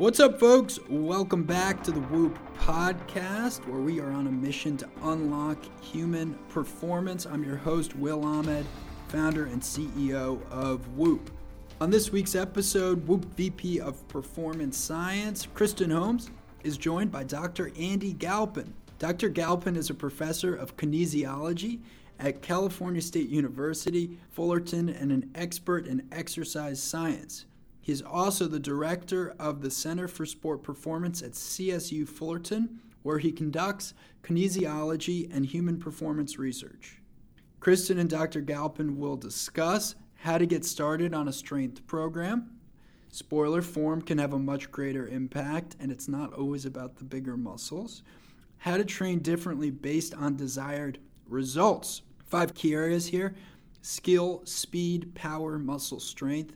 What's up, folks? Welcome back to the Whoop podcast, where we are on a mission to unlock human performance. I'm your host, Will Ahmed, founder and CEO of Whoop. On this week's episode, Whoop VP of Performance Science, Kristen Holmes, is joined by Dr. Andy Galpin. Dr. Galpin is a professor of kinesiology at California State University, Fullerton, and an expert in exercise science. He is also the director of the Center for Sport Performance at CSU Fullerton, where he conducts kinesiology and human performance research. Kristen and Dr. Galpin will discuss how to get started on a strength program. Spoiler form can have a much greater impact, and it's not always about the bigger muscles. How to train differently based on desired results. Five key areas here skill, speed, power, muscle strength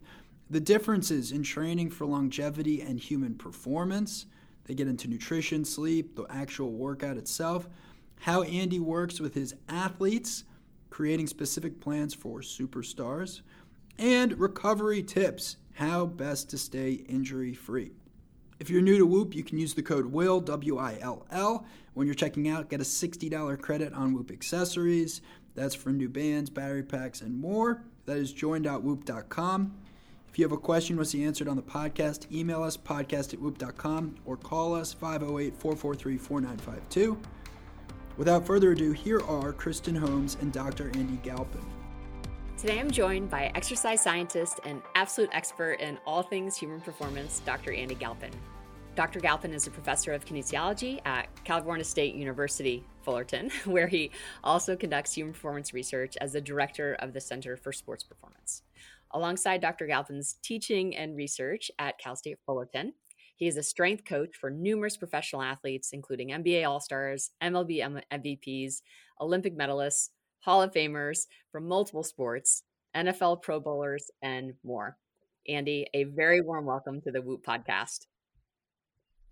the differences in training for longevity and human performance. They get into nutrition, sleep, the actual workout itself, how Andy works with his athletes, creating specific plans for superstars, and recovery tips how best to stay injury free. If you're new to Whoop, you can use the code WILL, W I L L. When you're checking out, get a $60 credit on Whoop accessories. That's for new bands, battery packs, and more. That is join.whoop.com. If you have a question want to answered on the podcast, email us podcast at whoop.com or call us 508 443 4952. Without further ado, here are Kristen Holmes and Dr. Andy Galpin. Today I'm joined by exercise scientist and absolute expert in all things human performance, Dr. Andy Galpin. Dr. Galpin is a professor of kinesiology at California State University, Fullerton, where he also conducts human performance research as the director of the Center for Sports Performance alongside Dr. Galpin's teaching and research at Cal State Fullerton. He is a strength coach for numerous professional athletes, including NBA All Stars, MLB MVPs, Olympic medalists, Hall of Famers from multiple sports, NFL Pro Bowlers, and more. Andy, a very warm welcome to the Whoop podcast.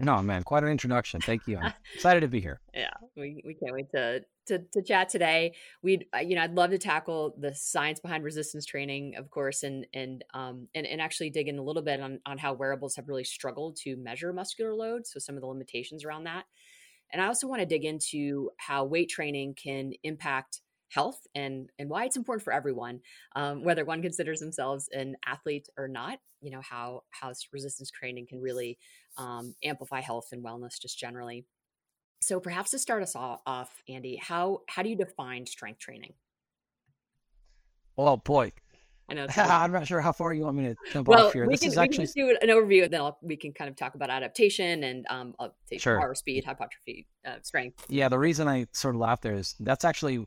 No, man, quite an introduction. Thank you. I'm excited to be here. Yeah, we, we can't wait to, to to chat today. We'd you know I'd love to tackle the science behind resistance training, of course, and and um and, and actually dig in a little bit on on how wearables have really struggled to measure muscular load, so some of the limitations around that. And I also want to dig into how weight training can impact health and and why it's important for everyone um, whether one considers themselves an athlete or not you know how how resistance training can really um, amplify health and wellness just generally so perhaps to start us off andy how how do you define strength training oh boy I know. I'm not sure how far you want me to jump well, off here. We this can, is we actually can do an overview, and then I'll, we can kind of talk about adaptation and um, sure. power, speed, hypertrophy, uh, strength. Yeah, the reason I sort of laugh there is that's actually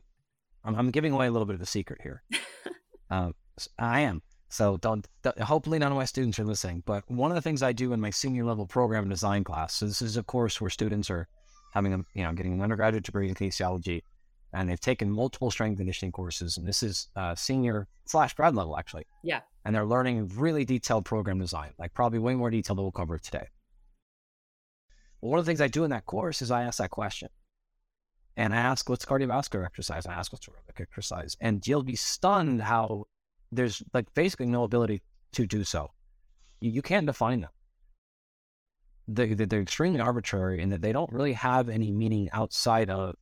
I'm, I'm giving away a little bit of the secret here. uh, I am. So don't, don't, hopefully none of my students are listening. But one of the things I do in my senior level program design class, so this is a course where students are having a, you know, getting an undergraduate degree in kinesiology, and they've taken multiple strength conditioning courses, and this is uh, senior slash grad level actually. Yeah. And they're learning really detailed program design, like probably way more detail than we'll cover today. Well, one of the things I do in that course is I ask that question and I ask what's cardiovascular exercise and I ask what's aerobic exercise. And you'll be stunned how there's like basically no ability to do so. You, you can't define them. They, they're extremely arbitrary in that they don't really have any meaning outside of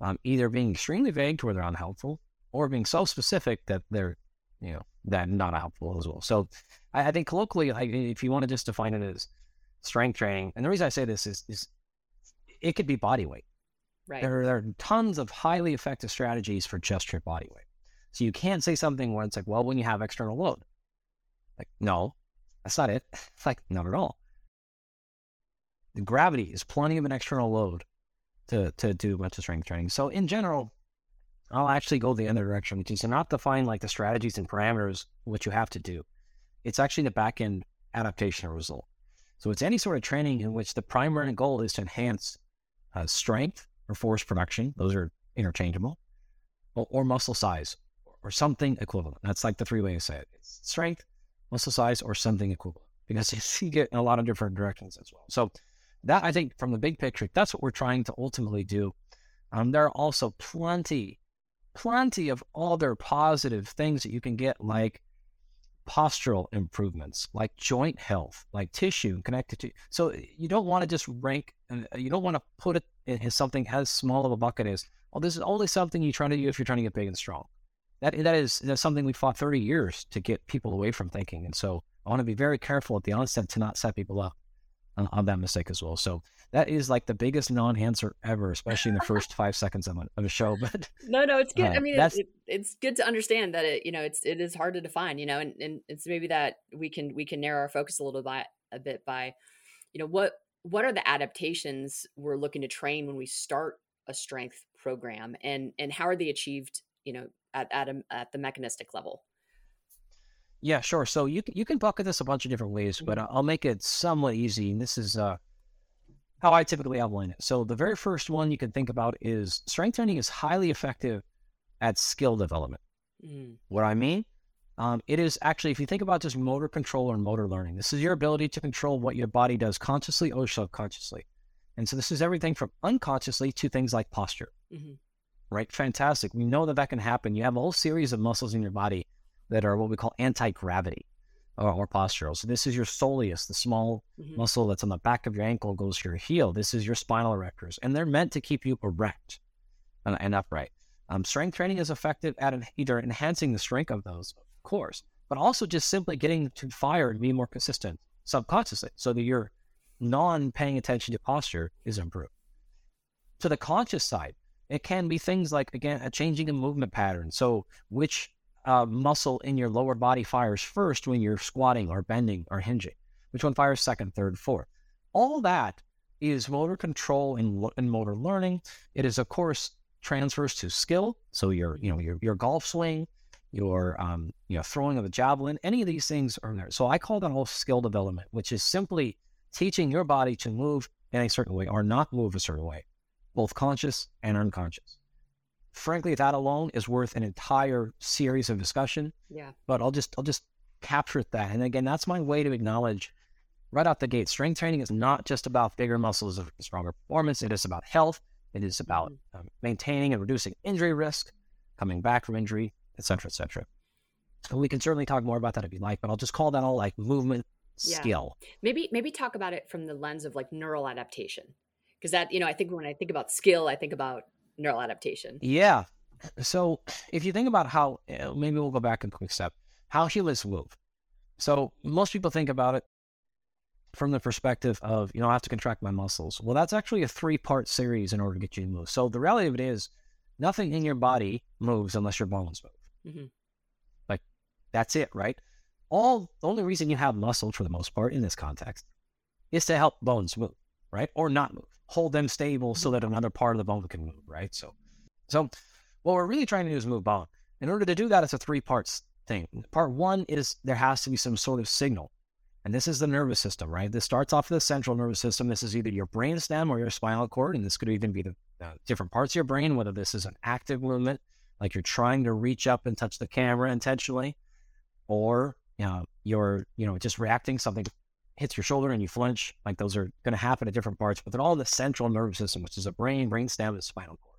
um, either being extremely vague to where they're unhelpful or being so specific that they're, you know, that not helpful as well. So I, I think colloquially, like, if you want to just define it as strength training, and the reason I say this is, is it could be body weight. Right. There, there are tons of highly effective strategies for just your body weight. So you can't say something where it's like, well, when you have external load. Like, no, that's not it. It's like, not at all. The gravity is plenty of an external load to, to do a bunch of strength training. So in general, I'll actually go the other direction, which is to not define like the strategies and parameters what you have to do. It's actually the back end adaptation result. So it's any sort of training in which the primary goal is to enhance uh, strength or force production. Those are interchangeable. Or, or, muscle size or something equivalent. That's like the three ways to say it. It's strength, muscle size, or something equivalent. Because you get in a lot of different directions as well. So that I think from the big picture, that's what we're trying to ultimately do. Um, there are also plenty, plenty of other positive things that you can get, like postural improvements, like joint health, like tissue connected to. So you don't want to just rank, uh, you don't want to put it in something as small of a bucket as, well, this is only something you try to do if you're trying to get big and strong. That that is that's something we fought 30 years to get people away from thinking, and so I want to be very careful at the onset to not set people up on, on that mistake as well. So that is like the biggest non-answer ever, especially in the first five seconds of a, of a show. But no, no, it's good. Uh, I mean, that's, it, it's good to understand that it, you know, it's it is hard to define, you know, and, and it's maybe that we can we can narrow our focus a little bit a bit by, you know, what what are the adaptations we're looking to train when we start a strength program, and and how are they achieved, you know, at at, a, at the mechanistic level. Yeah, sure. So you you can bucket this a bunch of different ways, but mm-hmm. I'll make it somewhat easy. And this is uh, how I typically outline it. So the very first one you can think about is strength training is highly effective at skill development. Mm. What I mean, um, it is actually, if you think about just motor control or motor learning, this is your ability to control what your body does consciously or subconsciously. And so this is everything from unconsciously to things like posture. Mm-hmm. Right? Fantastic. We know that that can happen. You have a whole series of muscles in your body that are what we call anti gravity or, or postural. So this is your soleus, the small mm-hmm. muscle that's on the back of your ankle goes to your heel. This is your spinal erectors, and they're meant to keep you erect and, and upright. Um, strength training is effective at an, either enhancing the strength of those, of course, but also just simply getting to fire and be more consistent subconsciously, so that your non-paying attention to posture is improved. To the conscious side, it can be things like again a changing in movement pattern. So which uh, muscle in your lower body fires first when you're squatting or bending or hinging? Which one fires second, third, fourth? All that is motor control and, and motor learning. It is, of course, transfers to skill. So your, you know, your, your golf swing, your, um, you know, throwing of a javelin, any of these things are there. So I call that all skill development, which is simply teaching your body to move in a certain way or not move a certain way, both conscious and unconscious frankly, that alone is worth an entire series of discussion. Yeah. But I'll just I'll just capture that. And again, that's my way to acknowledge right out the gate. Strength training is not just about bigger muscles of stronger performance. It is about health. It is about mm-hmm. um, maintaining and reducing injury risk, coming back from injury, et cetera, et cetera. So we can certainly talk more about that if you like, but I'll just call that all like movement yeah. skill. Maybe maybe talk about it from the lens of like neural adaptation. Because that, you know, I think when I think about skill, I think about neural adaptation. Yeah. So if you think about how, eh, maybe we'll go back a quick step, how humans move. So most people think about it from the perspective of, you know, I have to contract my muscles. Well, that's actually a three part series in order to get you to move. So the reality of it is, nothing in your body moves unless your bones move. Mm-hmm. Like, that's it, right? All the only reason you have muscle for the most part in this context is to help bones move, right? Or not move hold them stable so that another part of the bone can move, right? So, so what we're really trying to do is move bone. In order to do that, it's a three parts thing. Part one is there has to be some sort of signal. And this is the nervous system, right? This starts off the central nervous system. This is either your brain stem or your spinal cord. And this could even be the uh, different parts of your brain, whether this is an active movement, like you're trying to reach up and touch the camera intentionally, or you know, you're, you know, just reacting something hits your shoulder and you flinch, like those are going to happen at different parts, but they're all in the central nervous system, which is a brain, brain stem, and spinal cord.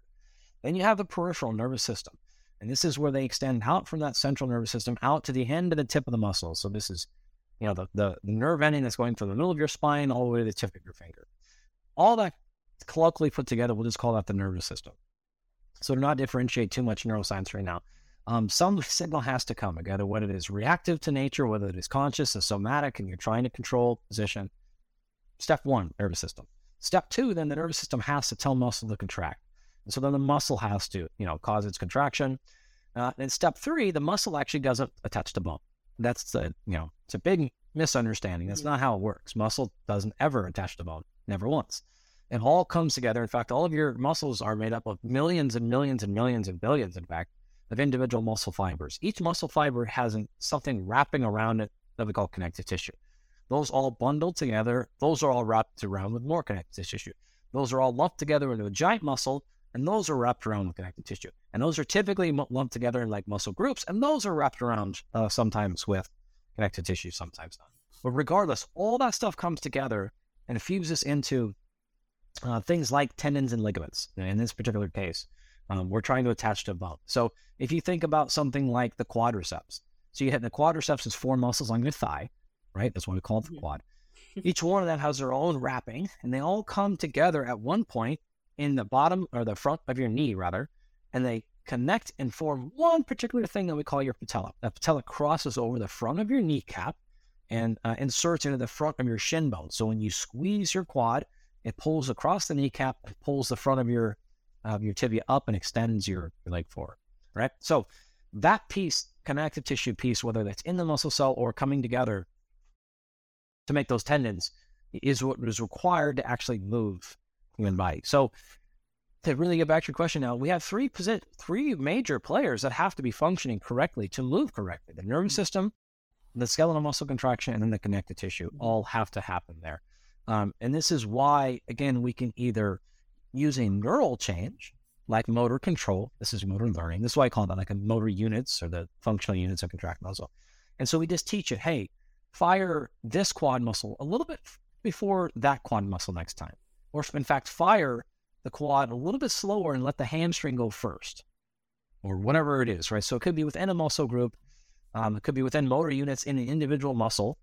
Then you have the peripheral nervous system. And this is where they extend out from that central nervous system out to the end of the tip of the muscle. So this is, you know, the, the, the nerve ending that's going from the middle of your spine all the way to the tip of your finger. All that colloquially put together, we'll just call that the nervous system. So to not differentiate too much neuroscience right now, um, some signal has to come, again, whether it is reactive to nature, whether it is conscious, a somatic, and you're trying to control position. Step one, nervous system. Step two, then the nervous system has to tell muscle to contract. And so then the muscle has to, you know, cause its contraction. Uh, and step three, the muscle actually doesn't attach to bone. That's the, you know, it's a big misunderstanding. That's not how it works. Muscle doesn't ever attach to bone, never once. It all comes together. In fact, all of your muscles are made up of millions and millions and millions and billions, in fact, of individual muscle fibers. Each muscle fiber has something wrapping around it that we call connective tissue. Those all bundled together, those are all wrapped around with more connective tissue. Those are all lumped together into a giant muscle, and those are wrapped around with connective tissue. And those are typically lumped together in like muscle groups, and those are wrapped around uh, sometimes with connective tissue, sometimes not. But regardless, all that stuff comes together and fuses into uh, things like tendons and ligaments in this particular case. Um, we're trying to attach to bone. So if you think about something like the quadriceps, So you have the quadriceps is four muscles on your thigh, right? That's why we call it the Mhm. quad. Each one of them has their own wrapping, and they all come together at one point in the bottom or the front of your knee, rather, and they connect and form one particular thing that we call your patella. That patella crosses over the front of your kneecap and uh, inserts into the front of your shin bone. So when you squeeze your quad, it pulls across the kneecap and pulls the front of your of your tibia up and extends your, your leg forward. Right. So that piece, connective tissue piece, whether that's in the muscle cell or coming together to make those tendons, is what is required to actually move human body. So to really get back to your question now, we have three posi- three major players that have to be functioning correctly to move correctly. The nervous system, the skeletal muscle contraction, and then the connective tissue all have to happen there. Um, and this is why, again, we can either a neural change, like motor control. This is motor learning. This is why I call that like a motor units or the functional units of contract muscle. And so we just teach it, hey, fire this quad muscle a little bit before that quad muscle next time. Or in fact, fire the quad a little bit slower and let the hamstring go first, or whatever it is, right? So it could be within a muscle group, um, it could be within motor units in the individual muscle,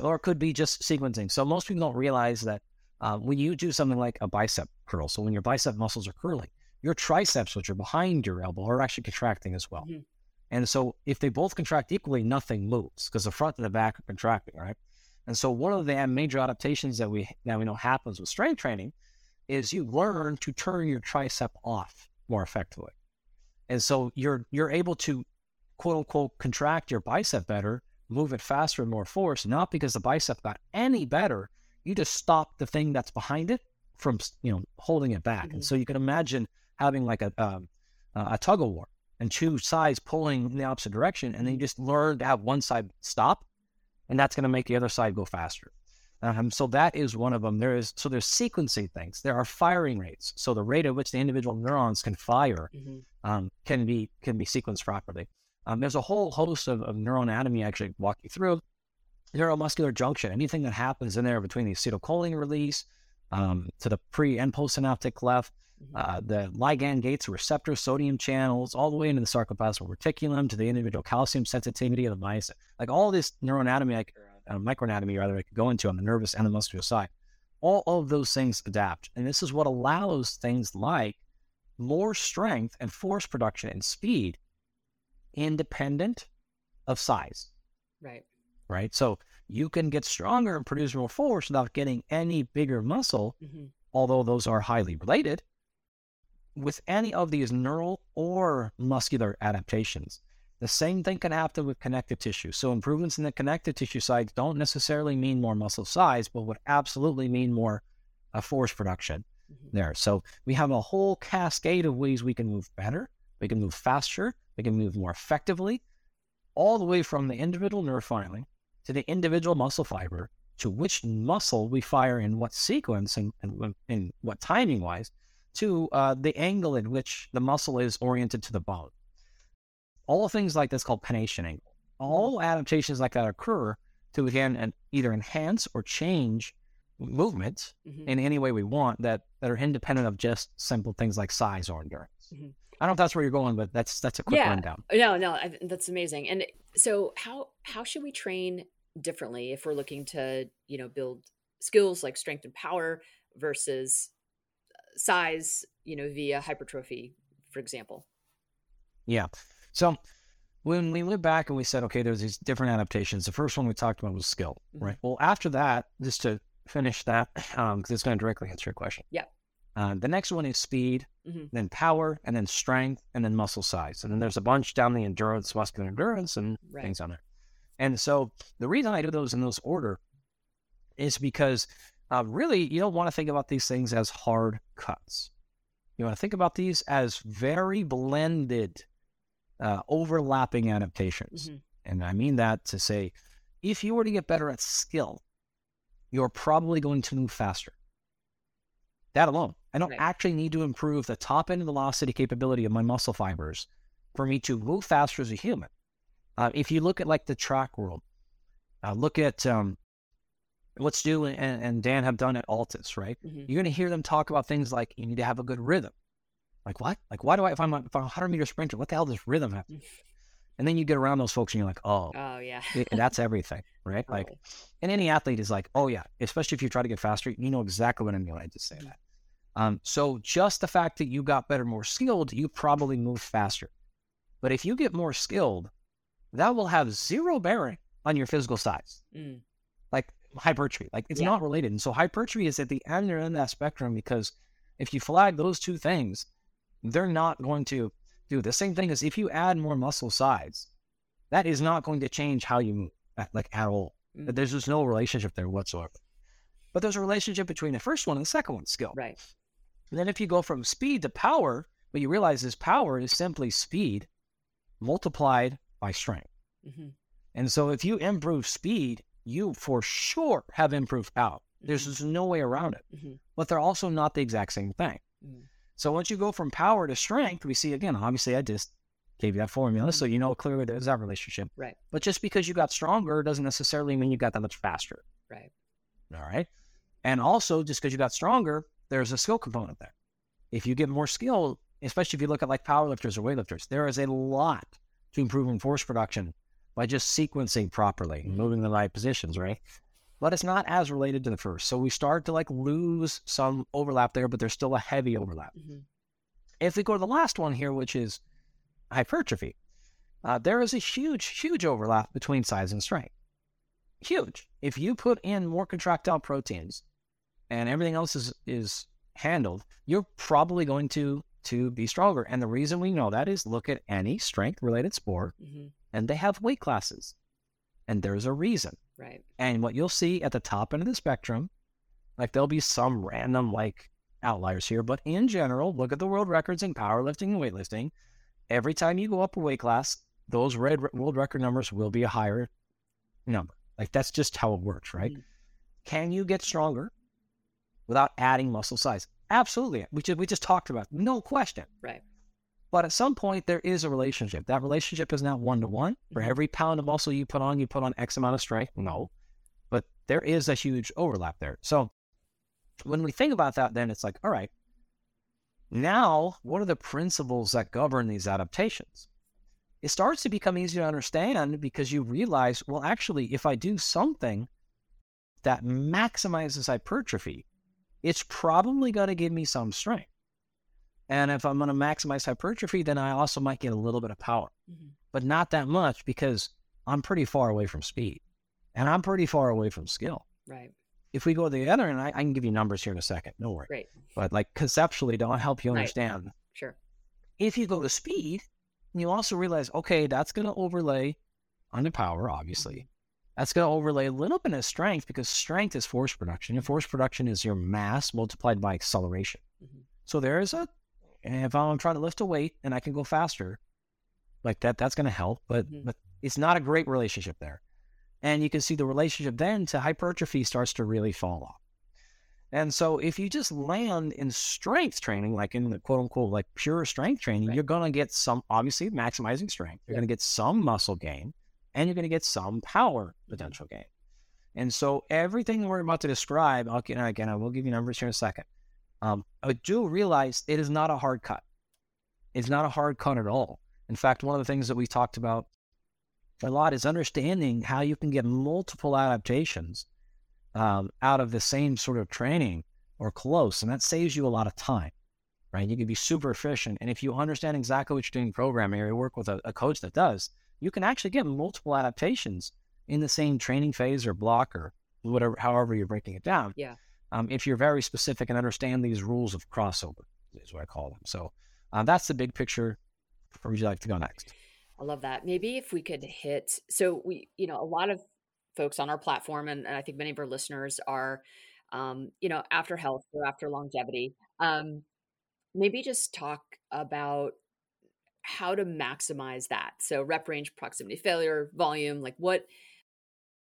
or it could be just sequencing. So most people don't realize that uh, when you do something like a bicep curl, so when your bicep muscles are curling, your triceps, which are behind your elbow, are actually contracting as well. Mhm. And so if they both contract equally, nothing moves because the front and the back are contracting, right? And so one of the major adaptations that we that we know happens with strength training is you learn to turn your tricep off more effectively. And so you're you're able to quote unquote contract your bicep better, move it faster and more force, not because the bicep got any better. You just stop the thing that's behind it from you know holding it back. And Mhm. so you can imagine having like a um, a tug of war and two sides pulling in the opposite direction, and then you just learn to have one side stop, and that's going to make the other side go faster. Um, so that is one of them. There is so there's sequencing things. There are firing rates. So the rate at which the individual neurons can fire Mhm. um, can be can be sequenced properly. Um, there's a whole host of, of neuroanatomy I actually walk you through. Neuromuscular junction, anything that happens in there between the acetylcholine release um, to the pre and postsynaptic cleft, Mhm. uh, the ligand gates, receptor sodium channels, all the way into the sarcoplasmic reticulum to the individual calcium sensitivity of the myosin. Like all this neuroanatomy, c- uh, microanatomy rather, I could go into on the nervous and the muscular side. All of those things adapt, and this is what allows things like more strength and force production and speed, independent of size Right. Right? So you can get stronger and produce more force without getting any bigger muscle, hmm although those are highly related, with any of these neural or muscular adaptations. The same thing can happen with connective tissue. So improvements in the connective tissue side don't necessarily mean more muscle size, but would absolutely mean more uh, force production hmm there. So we have a whole cascade of ways we can move better, we can move faster, we can move more effectively, all the way from the individual nerve filing to the individual muscle fiber to which muscle we fire in what sequence and, and, and what timing wise to uh, the angle in which the muscle is oriented to the bone. All things like this called pennation angle. All adaptations like that occur to again and either enhance or change movement hmm in any way we want that that are independent of just simple things like size or endurance. Mhm. I don't know if that's where you're going, but that's that's a quick Yeah. rundown. No, no, I, that's amazing. And so, how how should we train differently if we're looking to you know build skills like strength and power versus size, you know, via hypertrophy, for example? Yeah. So when we went back and we said, okay, there's these different adaptations. The first one we talked about was skill, Mhm. right? Well, after that, just to finish that, because it's going to directly answer your question. Yeah. Uh, the next one is speed, Mhm. then power, and then strength, and then muscle size. And then there's a bunch down the endurance, muscular endurance, and Right. things on there. And so the reason I do those in those order is because uh, really you don't want to think about these things as hard cuts. You want to think about these as very blended, uh, overlapping adaptations. Mhm. And I mean that to say, if you were to get better at skill, you're probably going to move faster. That alone. I don't Right. actually need to improve the top end velocity capability of my muscle fibers for me to move faster as a human. Uh, if you look at like the track world, uh, look at um, what Stu and, and Dan have done at Altis, right? Mhm. You're going to hear them talk about things like you need to have a good rhythm. Like what? Like why do I if I'm a, if I'm a hundred meter sprinter, what the hell does rhythm have? And then you get around those folks and you're like, oh, Oh yeah. it- that's everything, right? Like, and any athlete is like, oh yeah, especially if you try to get faster, you know exactly what I mean when I just say that. Um, so just the fact that you got better, more skilled, you probably move faster. But if you get more skilled, that will have zero bearing on your physical size, Mm, like hypertrophy. Like it's Yeah. not related. And so hypertrophy is at the end end of that spectrum because if you flag those two things, they're not going to do the same thing as if you add more muscle size. That is not going to change how you move, at- like at all. Mm. There's just no relationship there whatsoever. But there's a relationship between the first one and the second one, skill. right. And then if you go from speed to power, what you realize is power is simply speed multiplied by strength. hmm And so if you improve speed, you for sure have improved power. There's Mhm. just no way around it. hmm But they're also not the exact same thing. Mm. So once you go from power to strength, we see again, obviously I just gave you that formula. So you know clearly there's that relationship. Right. But just because you got stronger doesn't necessarily mean you got that much faster. Right. All right. And also, just because you got stronger, there's a skill component there. If you get more skill, especially if you look at like powerlifters or weightlifters, there is a lot to improve in force production by just sequencing properly and moving the right positions, right? But it's not as related to the first. So we start to like lose some overlap there, but there's still a heavy overlap. hmm If we go to the last one here, which is hypertrophy, uh, there is a huge, huge overlap between size and strength. Huge. If you put in more contractile proteins and everything else is, is handled, you're probably going to to be stronger. And the reason we know that is look at any strength related sport hmm and they have weight classes. And there's a reason. Right. And what you'll see at the top end of the spectrum, like there'll be some random like outliers here, but in general, look at the world records in powerlifting and weightlifting. Every time you go up a weight class, those red world record numbers will be a higher number. Like that's just how it works, right? Mhm. Can you get stronger without adding muscle size? Absolutely. We just we just talked about, it. no question. Right. But at some point, there is a relationship. That relationship is not one to one. For Mhm. every pound of muscle you put on, you put on X amount of strength. No, but there is a huge overlap there. So when we think about that, then it's like, all right, now what are the principles that govern these adaptations? It starts to become easier to understand because you realize, well, actually, if I do something that maximizes hypertrophy, it's probably going to give me some strength. And if I'm going to maximize hypertrophy, then I also might get a little bit of power, hmm but not that much because I'm pretty far away from speed and I'm pretty far away from skill. Right. If we go to the other, end, I, I can give you numbers here in a second, no worry. Great. But like conceptually, to help you Right. understand, Sure. if you go to speed, you also realize, okay, that's going to overlay on the power, obviously. That's going to overlay a little bit of strength because strength is force production, and force production is your mass multiplied by acceleration. Mhm. So there is a, if I'm trying to lift a weight and I can go faster, like that, that's going to help. But Mhm. but it's not a great relationship there, and you can see the relationship then to hypertrophy starts to really fall off. And so if you just land in strength training, like in the quote unquote like pure strength training, Right. you're gonna get some obviously maximizing strength. You're Yeah. gonna get some muscle gain and you're gonna get some power Mm-hmm. potential gain. And so everything we're about to describe, I'll get again, I will give you numbers here in a second. Um, I do realize it is not a hard cut. It's not a hard cut at all. In fact, one of the things that we talked about a lot is understanding how you can get multiple adaptations um, out of the same sort of training or close, and that saves you a lot of time, right? You can be super efficient, and if you understand exactly what you're doing programming, or you work with a, a coach that does, you can actually get multiple adaptations in the same training phase or block or whatever, however you're breaking it down. Yeah. Um, if you're very specific and understand these rules of crossover, is what I call them. So uh, that's the big picture. Where would you like to go next? I love that. Maybe if we could hit, so we, you know, a lot of folks on our platform, and, and I think many of our listeners are, um, you know, after health or after longevity. Um, maybe just talk about how to maximize that. So rep range, proximity failure, volume, like what,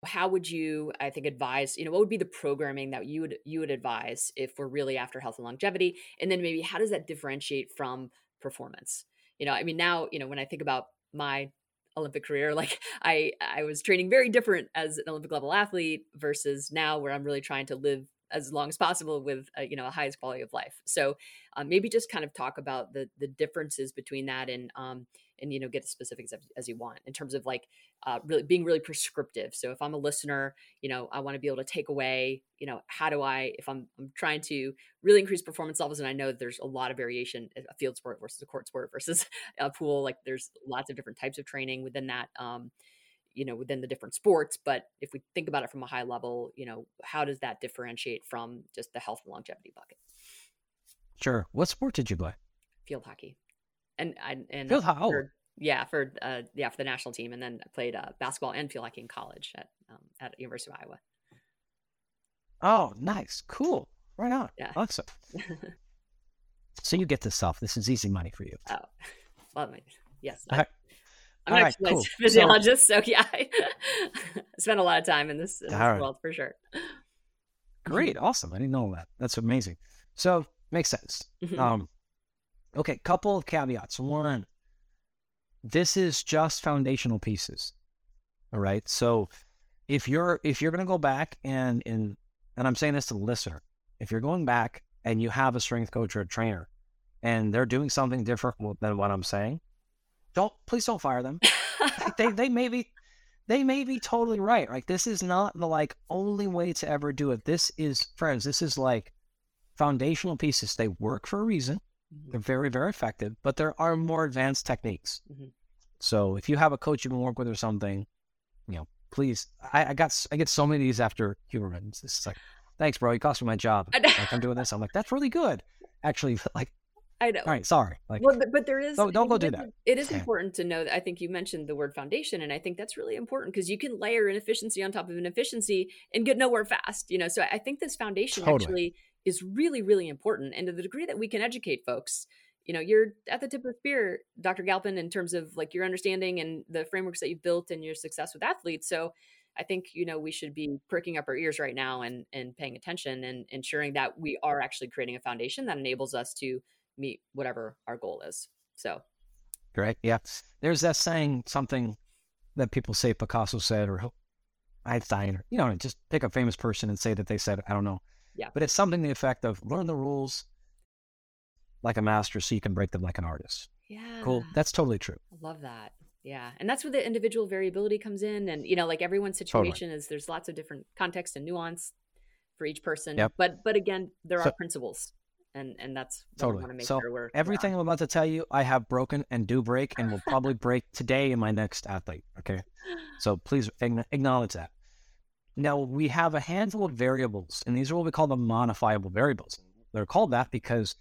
how would you, I think, advise, you know, what would be the programming that you would, you would advise if we're really after health and longevity? And then maybe how does that differentiate from performance? You know, I mean, now, you know, when I think about my Olympic career, like I, I was training very different as an Olympic level athlete versus now where I'm really trying to live as long as possible with uh, you know a highest quality of life. So um, maybe just kind of talk about the the differences between that and um, and you know get as specific as, as you want in terms of like uh, really being really prescriptive. So if i'm a listener you know i want to be able to take away you know how do i if i'm i'm trying to really increase performance levels and i know there's a lot of variation a field sport versus a court sport versus a pool like there's lots of different types of training within that um you know within the different sports but if we think about it from a high level you know how does that differentiate from just the health and longevity bucket sure what sport did you play field hockey and I and field hockey. For, yeah, for uh, yeah for the national team, and then I played uh, basketball and field hockey in college at um, at University of Iowa. Oh, nice, cool, right on, yeah, awesome. so you get this stuff. This is easy money for you. Oh, love well, yes. I, I'm right, cool. physiologist, so, so yeah, I spent a lot of time in this, in this right. world for sure. Great, awesome. I didn't know that. That's amazing. So makes sense. Mhm. Um, okay, couple of caveats. One, this is just foundational pieces. All right. So if you're if you're gonna go back and and and I'm saying this to the listener, if you're going back and you have a strength coach or a trainer and they're doing something different than what I'm saying, don't please don't fire them. they they may be they may be totally right. Like this is not the like only way to ever do it. This is friends, this is like foundational pieces. They work for a reason. Mhm. They're very, very effective, but there are more advanced techniques. Mhm. So if you have a coach you can work with or something, you know, please. I, I got I get so many of these after Huberman. It's like, thanks, bro. You cost me my job. Like I'm doing this. I'm like, that's really good. Actually, like, I know. all right, sorry. Like, well, but, but there is Don't- don't go do that. It is important to know that I think you mentioned the word foundation, and I think that's really important because you can layer inefficiency on top of inefficiency and get nowhere fast. You know, so I think this foundation Totally. actually is really, really important. And to the degree that we can educate folks, you know, you're at the tip of the spear, Dr. Galpin, in terms of like your understanding and the frameworks that you've built and your success with athletes. So I think you know we should be pricking up our ears right now and and paying attention and ensuring that we are actually creating a foundation that enables us to meet whatever our goal is. So correct. Yeah. There's that saying, something that people say Picasso said or Einstein, or, you know, just pick a famous person and say that they said. I don't know. Yeah. But it's something to the effect of learn the rules like a master so you can break them like an artist. yeah, Cool. That's totally true. I love that. Yeah, and that's where the individual variability comes in, and you know, like everyone's situation is there's lots of different context and nuance for each person. Yep. But but again, there So- are principles, and and that's what Totally. we want to make so sure everything. I'm about to tell you, I have broken and do break, and will probably break today in my next athlete. Okay, so please acknowledge that. Now we have a handful of variables, and these are what we call the modifiable variables. They're called that because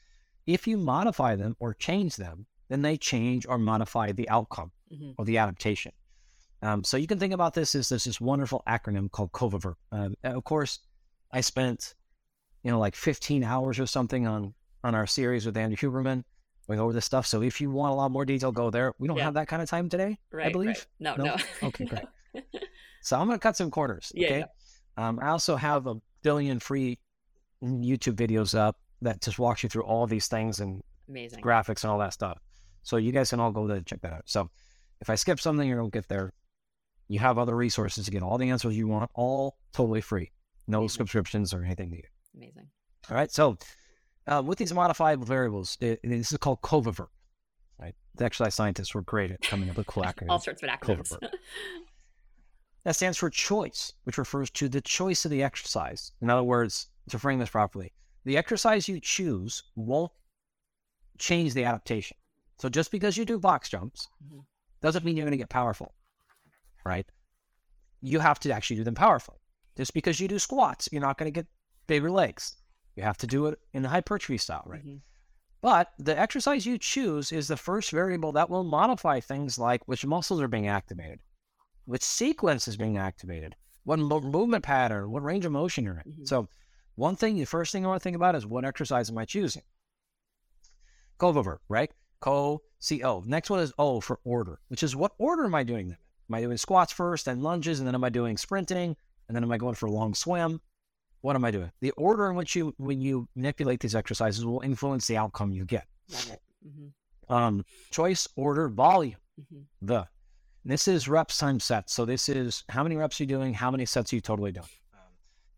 if you modify them or change them, then they change or modify the outcome Mhm. or the adaptation. Um, so you can think about this as there's this wonderful acronym called COVAVERT. Um, of course, I spent, you know, like 15 hours or something on on our series with Andrew Huberman going over this stuff. So if you want a lot more detail, go there. We don't Yeah. have that kind of time today, right, I believe. right. No, No? no. Okay, great. So I'm going to cut some corners. Yeah, okay. Um, I also have a billion free YouTube videos up that just walks you through all these things and Amazing. graphics and all that stuff. So you guys can all go there and check that out. So if I skip something you don't get there, you have other resources to get all the answers you want, all totally free. No Amazing. subscriptions or anything needed. Amazing. All right. So uh, with these modifiable variables, it, this is called COVAVERT. Right. The exercise scientists were great at coming up with cool acronyms. All sorts of acronyms. That stands for choice, which refers to the choice of the exercise. In other words, to frame this properly, the exercise you choose won't change the adaptation. So just because you do box jumps Mhm. doesn't mean you're going to get powerful, right? You have to actually do them powerfully. Just because you do squats, you're not going to get bigger legs. You have to do it in the hypertrophy style, right? Mhm. But the exercise you choose is the first variable that will modify things like which muscles are being activated, which sequence is being activated, what mo- movement pattern, what range of motion you're in. Mhm. So, one thing, the first thing I want to think about is what exercise am I choosing? Covover, right? Co, C, O. Next one is O for order, which is what order am I doing them? Am I doing squats first, then lunges, and then am I doing sprinting, and then am I going for a long swim? What am I doing? The order in which you when you manipulate these exercises will influence the outcome you get. Mhm. Um, choice, order, volume. Mhm. The this is reps times sets. So this is how many reps you're doing, how many sets are you totally doing. Um,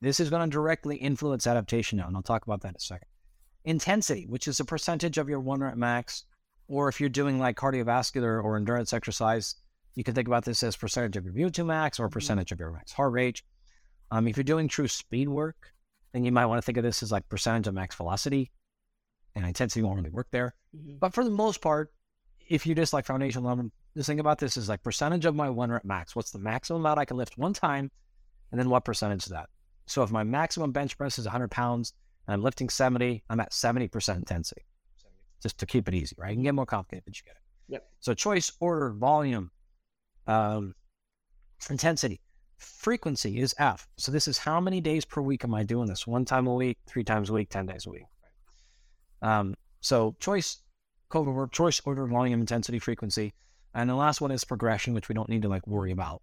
this is going to directly influence adaptation now, and I'll talk about that in a second. Intensity, which is a percentage of your one rep max or if you're doing like cardiovascular or endurance exercise, you can think about this as percentage of your VO2 max or Mm-hmm. percentage of your max heart rate. Um, if you're doing true speed work, then you might want to think of this as like percentage of max velocity, and intensity won't really work there. Mhm. But for the most part, if you just like foundation level, just think about this as like percentage of my one rep max. What's the maximum amount I can lift one time, and then what percentage is that? So if my maximum bench press is 100 pounds and I'm lifting 70, I'm at 70% intensity. Just to keep it easy, right? You can get more complicated, but you get it. Yep. So choice, order, volume, um, intensity, frequency is F. So this is how many days per week am I doing this? One time a week, three times a week, 10 days a week. Um, so choice, code word, choice, order, volume, intensity, frequency. And the last one is progression, which we don't need to like worry about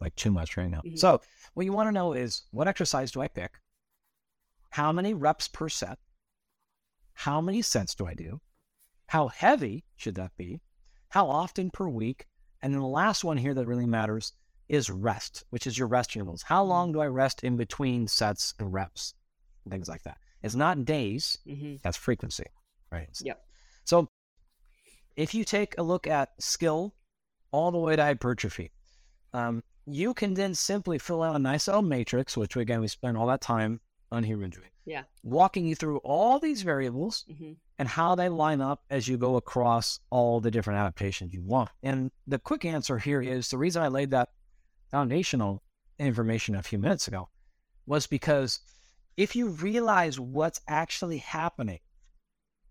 like too much right now. Mhm. So what you want to know is what exercise do I pick? How many reps per set? How many sets do I do? How heavy should that be? How often per week? And then the last one here that really matters is rest, which is your rest intervals. How long do I rest in between sets and reps? And things like that. It's not days, Mhm. that's frequency, right? Yep. So if you take a look at skill all the way to hypertrophy, um, you can then simply fill out a nice little matrix, which again, we spend all that time on human doing. Yeah. Walking you through all these variables Mhm. and how they line up as you go across all the different adaptations you want. And the quick answer here is the reason I laid that foundational information a few minutes ago was because if you realize what's actually happening,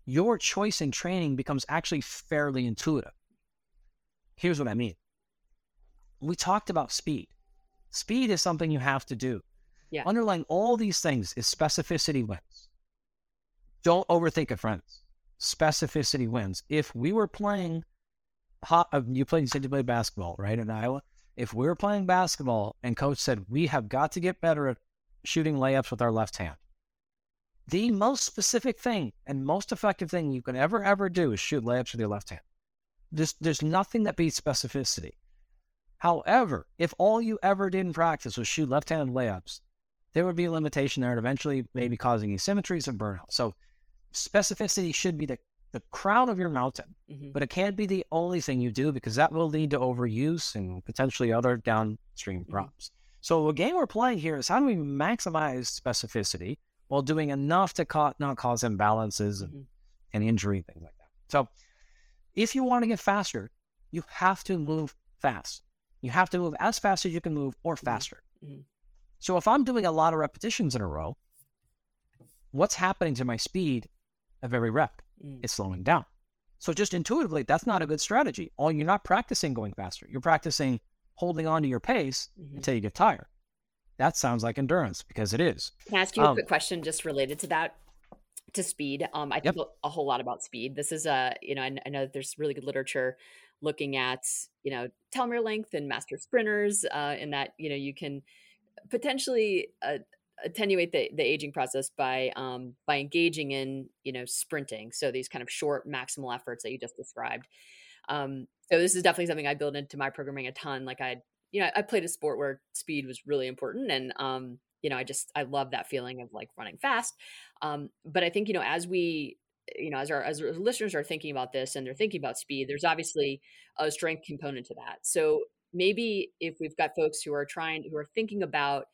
your choice in training becomes actually fairly intuitive. Here's what I mean. We talked about speed. Speed is something you have to do. Yeah. Underlying all these things is specificity wins. Don't overthink it, friends. Specificity wins. If we were playing, hot, uh, you played, you said you played basketball, right, in Iowa? If we were playing basketball and coach said, we have got to get better at shooting layups with our left hand, the most specific thing and most effective thing you can ever, ever do is shoot layups with your left hand. There's, there's nothing that beats specificity. However, if all you ever did in practice was shoot left-handed layups, there would be a limitation there and eventually maybe causing asymmetries and burnout. So specificity should be the, the crown of your mountain, Mhm. but it can't be the only thing you do because that will lead to overuse and potentially other downstream problems. So a game we're playing here is how do we maximize specificity while doing enough to ca- not cause imbalances and, Mhm. and injury, things like that. So if you want to get faster, you have to move fast. You have to move as fast as you can move or faster. Mhm. So if I'm doing a lot of repetitions in a row, what's happening to my speed of every rep? Mm. It's slowing down. So just intuitively, that's not a good strategy. All you're not practicing going faster. You're practicing holding on to your pace Mhm. until you get tired. That sounds like endurance because it is. Can I ask you a Um, quick question just related to that? To speed, um, I Yep. think a whole lot about speed. This is a, you know, I, I know that there's really good literature looking at, you know, telomere length and master sprinters, uh, in that you know you can potentially uh, attenuate the, the aging process by um, by engaging in you know sprinting. So these kind of short maximal efforts that you just described. Um, so this is definitely something I build into my programming a ton. Like I, you know, I played a sport where speed was really important, and um, you know, I just I love that feeling of like running fast. Um, but I think you know as we you know as our as our listeners are thinking about this and they're thinking about speed, there's obviously a strength component to that. So maybe if we've got folks who are trying who are thinking about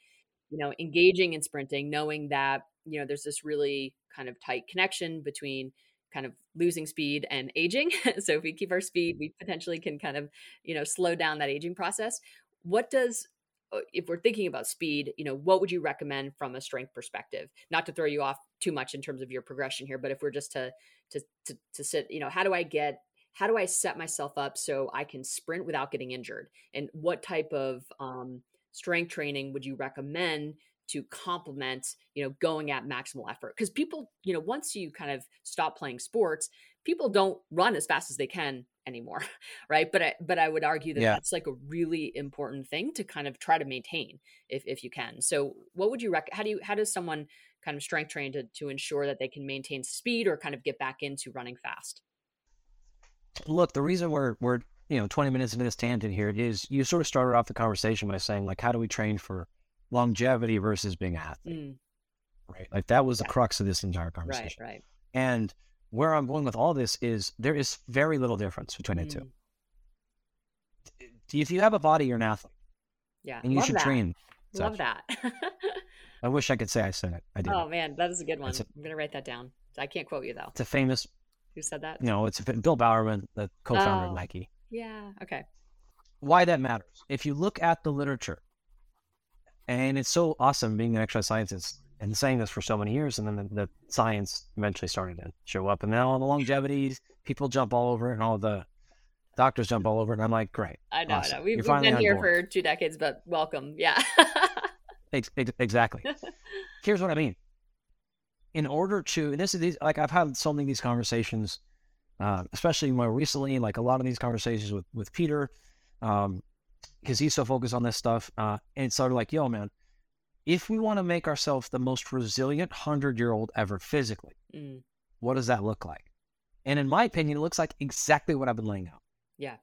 you know engaging in sprinting knowing that you know there's this really kind of tight connection between kind of losing speed and aging. So if we keep our speed we potentially can kind of you know slow down that aging process. What does uh, if we're thinking about speed you know what would you recommend from a strength perspective? Not to throw you off too much in terms of your progression here but if we're just to to to, to sit you know how do i get how do i set myself up so i can sprint without getting injured? And what type of um, strength training would you recommend to complement you know going at maximal effort? Because people you know once you kind of stop playing sports people don't run as fast as they can anymore right? But i but i would argue that Yeah. that's like a really important thing to kind of try to maintain if if you can. So what would you rec how do you how does someone kind of strength train to to ensure that they can maintain speed or kind of get back into running fast? Look, the reason we're we're you know 20 minutes into this tangent here is you sort of started off the conversation by saying like how do we train for longevity versus being an athlete, Mm, right? Like that was the crux of this entire conversation. right right. And where I'm going with all this is there is very little difference between the two. Mm. If you have a body, you're an athlete, Yeah. and you Love should that. train. Love that. I wish I could say I said it. I did. oh man, that is a good one. I'm gonna write that down. I can't quote you though. It's a famous, Who said that? you know, it's a, Bill Bowerman, the co-founder Oh. of Nike. Yeah. Okay. Why that matters? If you look at the literature, and it's so awesome being an exercise scientist and saying this for so many years, and then the, the science eventually started to show up, and then all the longevities, people jump all over, it, and all the doctors jump all over, it, and I'm like, great. I know. I know. We've, we've been here board. for two decades, but welcome. Yeah. Ex- ex- exactly. Here's what I mean. In order to, and this is these, like I've had so many of these conversations, uh, especially more recently, like a lot of these conversations with with Peter, um, because he's so focused on this stuff. Uh, and it's sort of like, yo, man, if we want to make ourselves the most resilient hundred year old ever physically, Mm, what does that look like? And in my opinion, it looks like exactly what I've been laying out. yeah.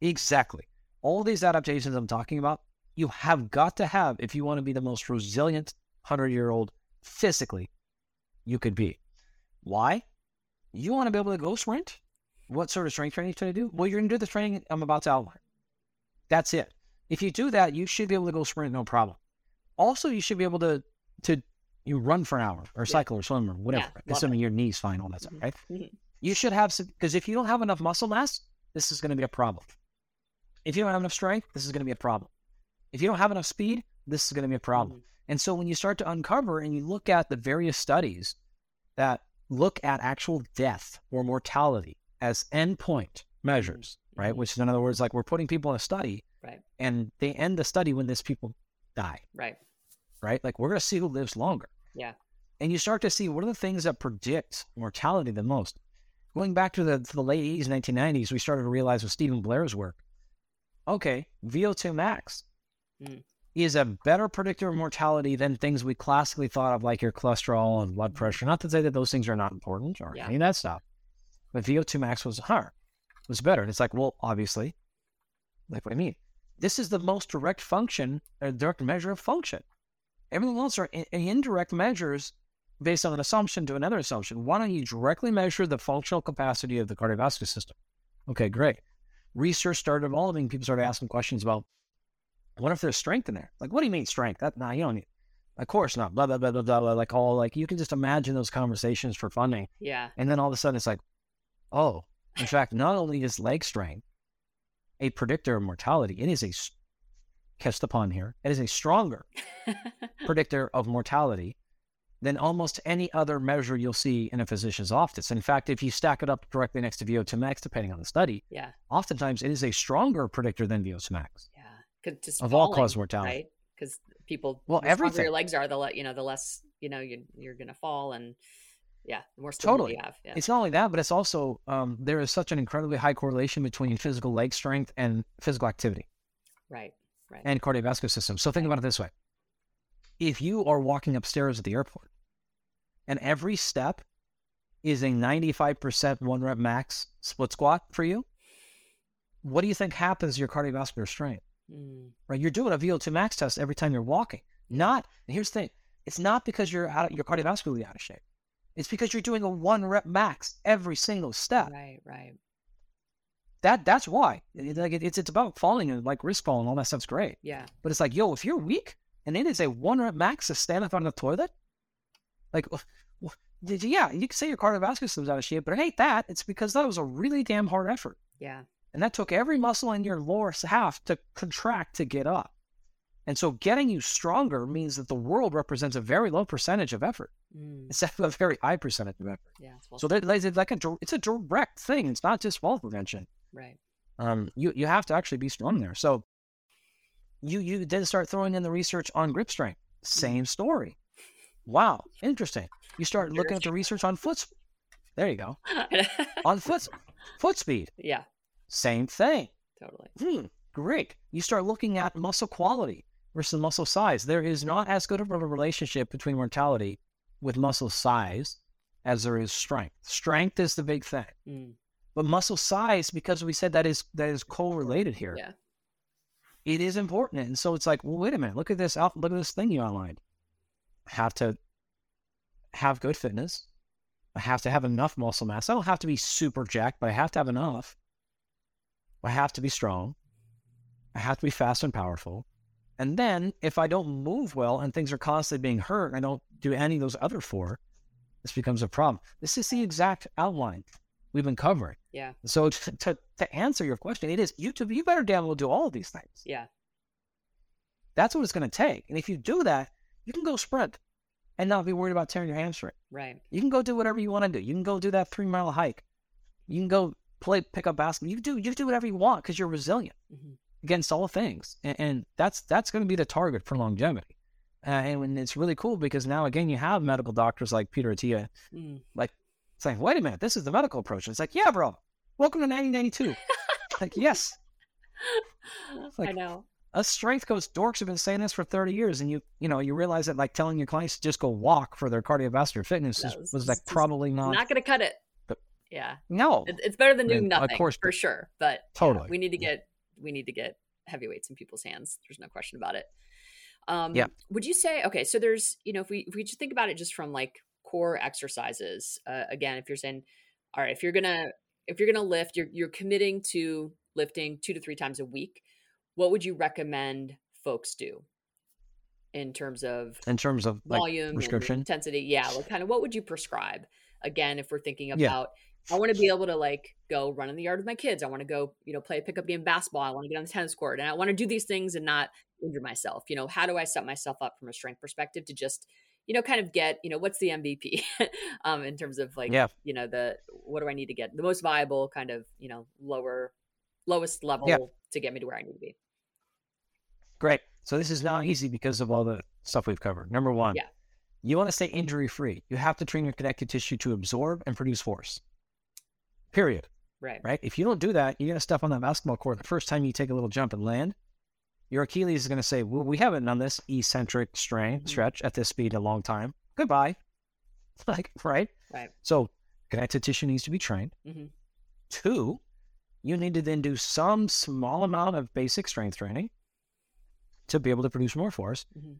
Exactly. All these adaptations I'm talking about, you have got to have if you want to be the most resilient 100 year old physically you could be. Why? You want to be able to go sprint? What sort of strength training should I do? Well, you're going to do the training I'm about to outline. That's it. If you do that, you should be able to go sprint no problem. Also, you should be able to to you run for an hour or cycle or swim or whatever, love assuming your knee's fine, all that stuff, Mhm. right? Mhm. You should have some because if you don't have enough muscle mass, this is going to be a problem. If you don't have enough strength, this is going to be a problem. If you don't have enough speed, this is going to be a problem. Mhm. And so when you start to uncover and you look at the various studies that look at actual death or mortality as endpoint measures, right? Mhm. Which is in other words, like we're putting people in a study Right. and they end the study when these people die, Right. right? Like we're going to see who lives longer. Yeah. And you start to see what are the things that predict mortality the most. Going back to the, to the late 80s, 1990s, we started to realize with Steven Blair's work, okay, VO2 max Mm. Is a better predictor of mortality than things we classically thought of like your cholesterol and blood mm-hmm. pressure. Not to say that those things are not important or Yeah. any of that stuff, but VO2 max was higher, was better. And it's like, well, obviously, like what I mean. This is the most direct function, a direct measure of function. Everything else are in, indirect measures based on an assumption to another assumption. Why don't you directly measure the functional capacity of the cardiovascular system? Okay, great. Research started evolving. People started asking questions about what if there's strength in there? Like, what do you mean strength? That nah, you don't need. Of course not. Blah blah blah blah blah. blah. Like all like you can just imagine those conversations for funding, Yeah. and then all of a sudden it's like, oh, in fact, not only is leg strength a predictor of mortality, it is a catch the pun here. It is a stronger predictor of mortality than almost any other measure you'll see in a physician's office. In fact, if you stack it up directly next to VO2 max, depending on the study, yeah. oftentimes it is a stronger predictor than VO2 max. Could just Of all falling, cause mortality. right? Because people, Well, the everything. your legs are, the le- you know, the less you know you you're gonna fall, and yeah, the more Totally. you have. Yeah. It's not only that, but it's also um, there is such an incredibly high correlation between physical leg strength and physical activity right. Right. and cardiovascular system. So think about it this way: if you are walking upstairs at the airport, and every step is a 95% one rep max split squat for you, what do you think happens to your cardiovascular strength? Mm, Right? You're doing a VO2 max test every time you're walking. Not, and here's the thing: it's not because you're out, you're cardiovascularly out of shape. It's because you're doing a one rep max every single step. right. Right. That that's why. It- like it, it's it's about falling and like risk falling, all that stuff's great. Yeah. But it's like, yo, if you're weak and it is a one rep max to stand up on the toilet, like, wh- wh- did you, yeah, you can say your cardiovascular system's out of shape, but it ain't that. It's because that was a really damn hard effort, Yeah. And that took every muscle in your lower half to contract to get up. And so, getting you stronger means that the world represents a very low percentage of effort Mm, instead of a very high percentage of effort. yeah. It's well So, that, it's like a it's a direct thing. It's not just fall prevention right. um, you you have to actually be strong there. So you you then start throwing in the research on grip strength. Same story. Wow, interesting. You start looking at the research on foot. There you go. On foot foot speed. yeah. Same thing. Totally. Hmm, great. You start looking at muscle quality versus muscle size. There is not as good of a relationship between mortality with muscle size as there is strength. Strength is the big thing. Mm, But muscle size, because we said that is that is correlated here. yeah. it is important. And so it's like, well, wait a minute, look at this out, look at this thing you outlined. Have to have good fitness, I have to have enough muscle mass. I don't have to be super jacked, but I have to have enough. I have to be strong. I have to be fast and powerful. And then if I don't move well and things are constantly being hurt, I don't do any of those other four, this becomes a problem. This is the exact outline we've been covering. Yeah. So to, to answer your question, it is you to you better damn well do all of these things. Yeah. That's what it's going to take. And if you do that, you can go sprint and not be worried about tearing your hamstring. Right. You can go do whatever you want to do. You can go do that three mile hike. You can go play pick up basketball. You do you do whatever you want because you're resilient hmm against all things, and, and that's that's going to be the target for longevity. Uh, and it's really cool because now again you have medical doctors like Peter Attia Mm. saying, "Wait a minute, this is the medical approach." And it's like, "Yeah, bro, welcome to 1992." like, yes, I know. us strength coach dorks have been saying this for 30 years, and you you know you realize that like telling your clients to just go walk for their cardiovascular fitness No, is, was like probably not, Not going to cut it. But- Yeah. no It's better than doing And, of nothing, course, for sure. But yeah, Totally. we need to get we need to get heavyweights in people's hands. There's no question about it. Um, Yeah. Would you say okay? So there's you know if we if we just think about it just from like core exercises. Uh, again, if you're saying, all right, if you're gonna if you're gonna lift, you're you're committing to lifting two to three times a week. What would you recommend folks do in terms of in terms of volume, and prescription. intensity. Yeah, like kind of what would you prescribe? Again, if we're thinking Yeah. I want to be able to like go run in the yard with my kids. I want to go, you know, play a pickup game basketball. I want to get on the tennis court, and I want to do these things and not injure myself. You know, how do I set myself up from a strength perspective to just, you know, kind of get, you know, what's the MVP um, in terms of like, Yeah. you know, the what do I need to get the most viable kind of, you know, lower, lowest level Yeah. to get me to where I need to be. Great. So this is not easy because of all the stuff we've covered. Number one, Yeah. you want to stay injury free. You have to train your connective tissue to absorb and produce force. Period. Right. Right? If you don't do that, you're going to step on that basketball court. The first time you take a little jump and land, your Achilles is going to say, well, we haven't done this eccentric strain Mhm. stretch at this speed in a long time. Goodbye. Like, right? Right. So connective tissue needs to be trained. hmm Two, you need to then do some small amount of basic strength training to be able to produce more force. hmm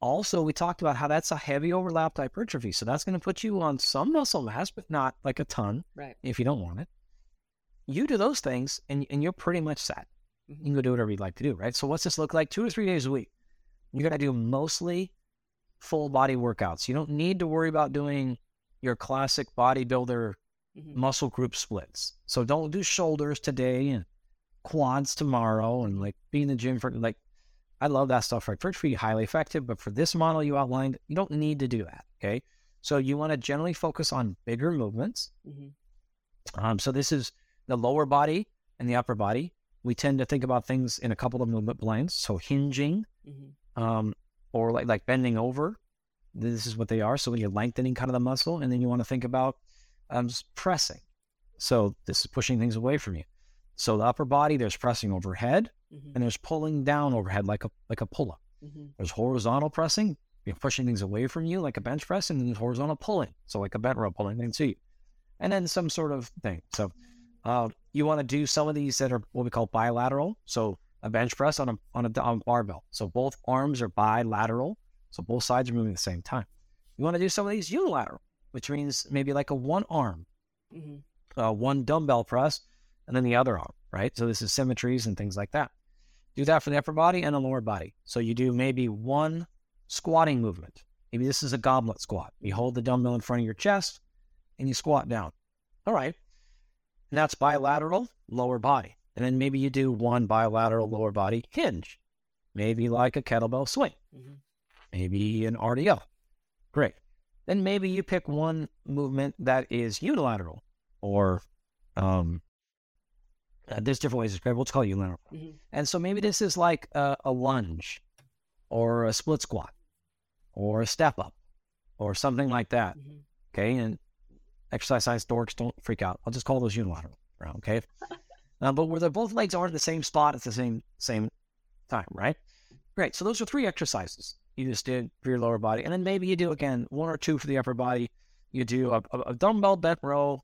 Also, we talked about how that's a heavy overlapped hypertrophy. So that's going to put you on some muscle mass, but not like a ton Right. if you don't want it. You do those things and, and you're pretty much set. You Mhm. can go do whatever you'd like to do, right? So what's this look like? Two or three days a week. You're going to do mostly full body workouts. You don't need to worry about doing your classic bodybuilder Mhm. muscle group splits. So don't do shoulders today and quads tomorrow and like be in the gym for like I love that stuff right for hypertrophy, highly effective, but for this model you outlined, you don't need to do that. Okay. So you want to generally focus on bigger movements. Mhm. Um, so this is the lower body and the upper body. We tend to think about things in a couple of movement planes. So hinging, Mhm. um, or like like bending over. This is what they are. So when you're lengthening kind of the muscle, and then you want to think about um, pressing. So this is pushing things away from you. So the upper body, there's pressing overhead, Mhm. and there's pulling down overhead like a like a pull up. Mhm. There's horizontal pressing, you're pushing things away from you like a bench press, and then there's horizontal pulling, so like a bent row pulling things to you, and then some sort of thing. So uh, you want to do some of these that are what we call bilateral. So a bench press on a on a, on a barbell. So both arms are bilateral, so both sides are moving at the same time. You want to do some of these unilateral, which means maybe like a one arm, Mhm. uh, one dumbbell press, and then the other arm, right? So this is symmetries and things like that. Do that for the upper body and the lower body. So you do maybe one squatting movement. Maybe this is a goblet squat. You hold the dumbbell in front of your chest and you squat down. All right. And that's bilateral lower body. And then maybe you do one bilateral lower body hinge. Maybe like a kettlebell swing Mhm. maybe an RDL. Great. Then maybe you pick one movement that is unilateral or um, uh, there's different ways to describe it. Let's call it unilateral. Mhm. And so maybe this is like a, a lunge or a split squat or a step up or something like that. Mhm. Okay. And exercise science dorks don't freak out. I'll just call those unilateral. Okay. uh, but where the both legs aren't in the same spot at the same same time, right? Great. So those are three exercises you just did for your lower body, and then maybe you do again one or two for the upper body. You do a, a, a dumbbell bent row,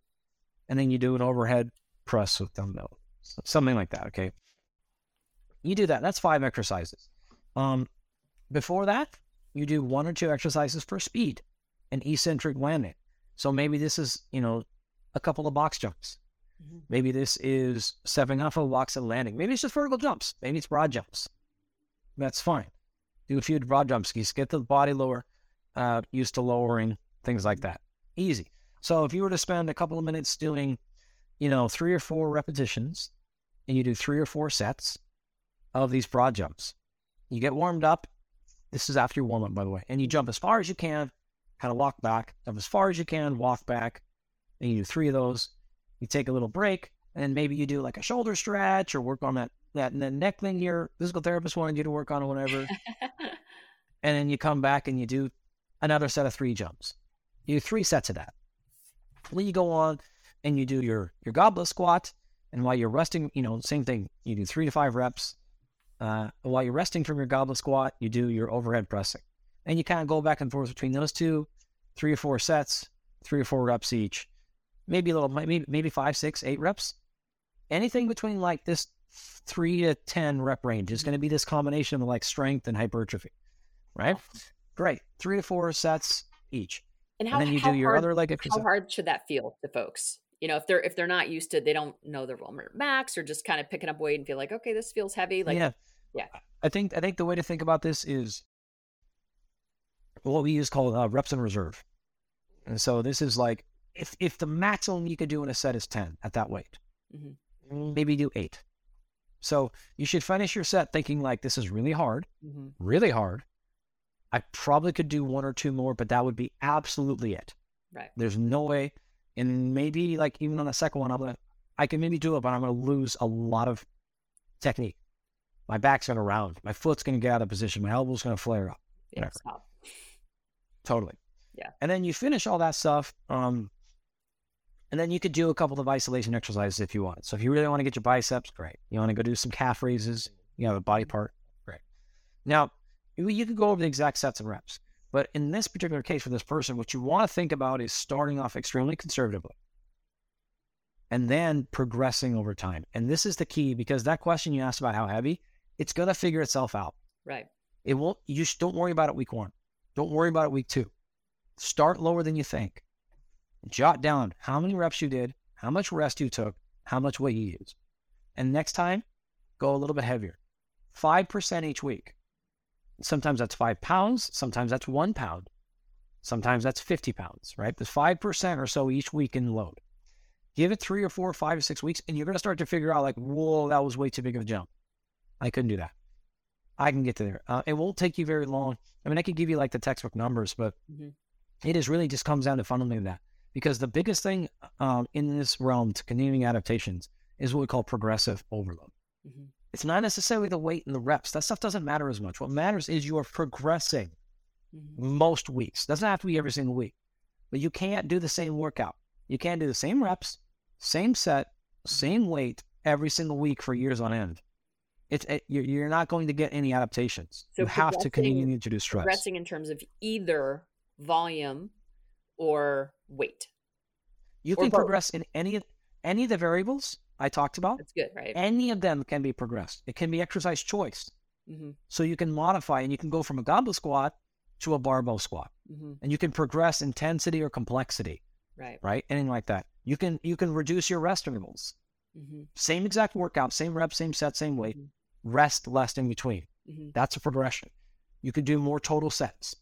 and then you do an overhead press with dumbbell, something like that. Okay. You do that. That's five exercises. Um, before that, you do one or two exercises for speed and eccentric landing. So maybe this is, you know, a couple of box jumps. Mhm. Maybe this is stepping off of a box and landing. Maybe it's just vertical jumps. Maybe it's broad jumps. That's fine. Do a few broad jumps. Just get the body lower, uh, used to lowering, things like that. Easy. So if you were to spend a couple of minutes doing, you know, three or four repetitions, and you do three or four sets of these broad jumps, you get warmed up. This is after your warm up, by the way, and you jump as far as you can, kind of walk back, jump as far as you can, walk back, and you do three of those. You take a little break, and maybe you do like a shoulder stretch or work on that that neck thing your physical therapist wanted you to work on or whatever. and then you come back and you do another set of three jumps. You do three sets of that. Then you go on and you do your your goblet squat, and while you're resting, you know, same thing. You do three to five reps. Uh, while you're resting from your goblet squat, you do your overhead pressing, and you kind of go back and forth between those two, three or four sets, three or four reps each, maybe a little, maybe maybe five, six, eight reps. Anything between like this three to ten rep range is going to be this combination of like strength and hypertrophy, right? Great, three to four sets each, And how, and then you do your hard, other leg how hard should that feel to folks? You know, if they're if they're not used to, they don't know their Walmart max, or just kind of picking up weight and feel like, okay, this feels heavy. Like, yeah, yeah. I think I think the way to think about this is what we use called uh, reps in reserve, and so this is like if if the maximum you could do in a set is ten at that weight, Mhm. maybe do eight. So you should finish your set thinking like this is really hard, Mhm. really hard. I probably could do one or two more, but that would be absolutely it. right, There's no way, and maybe like even on the second one, I'm gonna, I can maybe do it, but I'm gonna lose a lot of technique. My back's gonna round, my foot's gonna get out of position, my elbow's gonna flare up. yeah, Whatever. stop. Totally. Yeah. And then you finish all that stuff, um, and then you could do a couple of isolation exercises if you want. So if you really want to get your biceps, great. You want to go do some calf raises, you have a body part, great. Now you, you could go over the exact sets and reps, but in this particular case for this person, what you want to think about is starting off extremely conservatively, and then progressing over time. And this is the key because that question you asked about how heavy, it's gonna figure itself out. Right, It won't. You just don't worry about it week one. Don't worry about it week two. Start lower than you think. Jot down how many reps you did, how much rest you took, how much weight you used, and next time, go a little bit heavier. Five percent each week. Sometimes that's five pounds. Sometimes that's one pound. Sometimes that's fifty pounds. Right? There's five percent or so each week in load. Give it three or four, five or six weeks, and you're gonna start to figure out like, whoa, that was way too big of a jump. I couldn't do that. I can get to there. Uh, it won't take you very long. I mean, I could give you like the textbook numbers, but Mhm. it is really just comes down to fundamentally that. Because the biggest thing um, in this realm to continuing adaptations is what we call progressive overload. Mhm. It's not necessarily the weight and the reps. That stuff doesn't matter as much. What matters is you are progressing Mhm. most weeks. Doesn't have to be every single week, but you can't do the same workout. You can't do the same reps, same set, same weight every single week for years on end. It's it, you're, you're not going to get any adaptations. So you have to continue to introduce stress. progressing in terms of either volume or weight. You or can both. progress in any any of the variables I talked about. That's good, right? Any of them can be progressed. It can be exercise choice. hmm So you can modify and you can go from a goblet squat to a barbell squat, hmm and you can progress intensity or complexity. Right. right? Anything like that. You can you can reduce your rest intervals. hmm Same exact workout, same rep, same set, same weight. Mhm. Rest less in between. hmm That's a progression. You could do more total sets.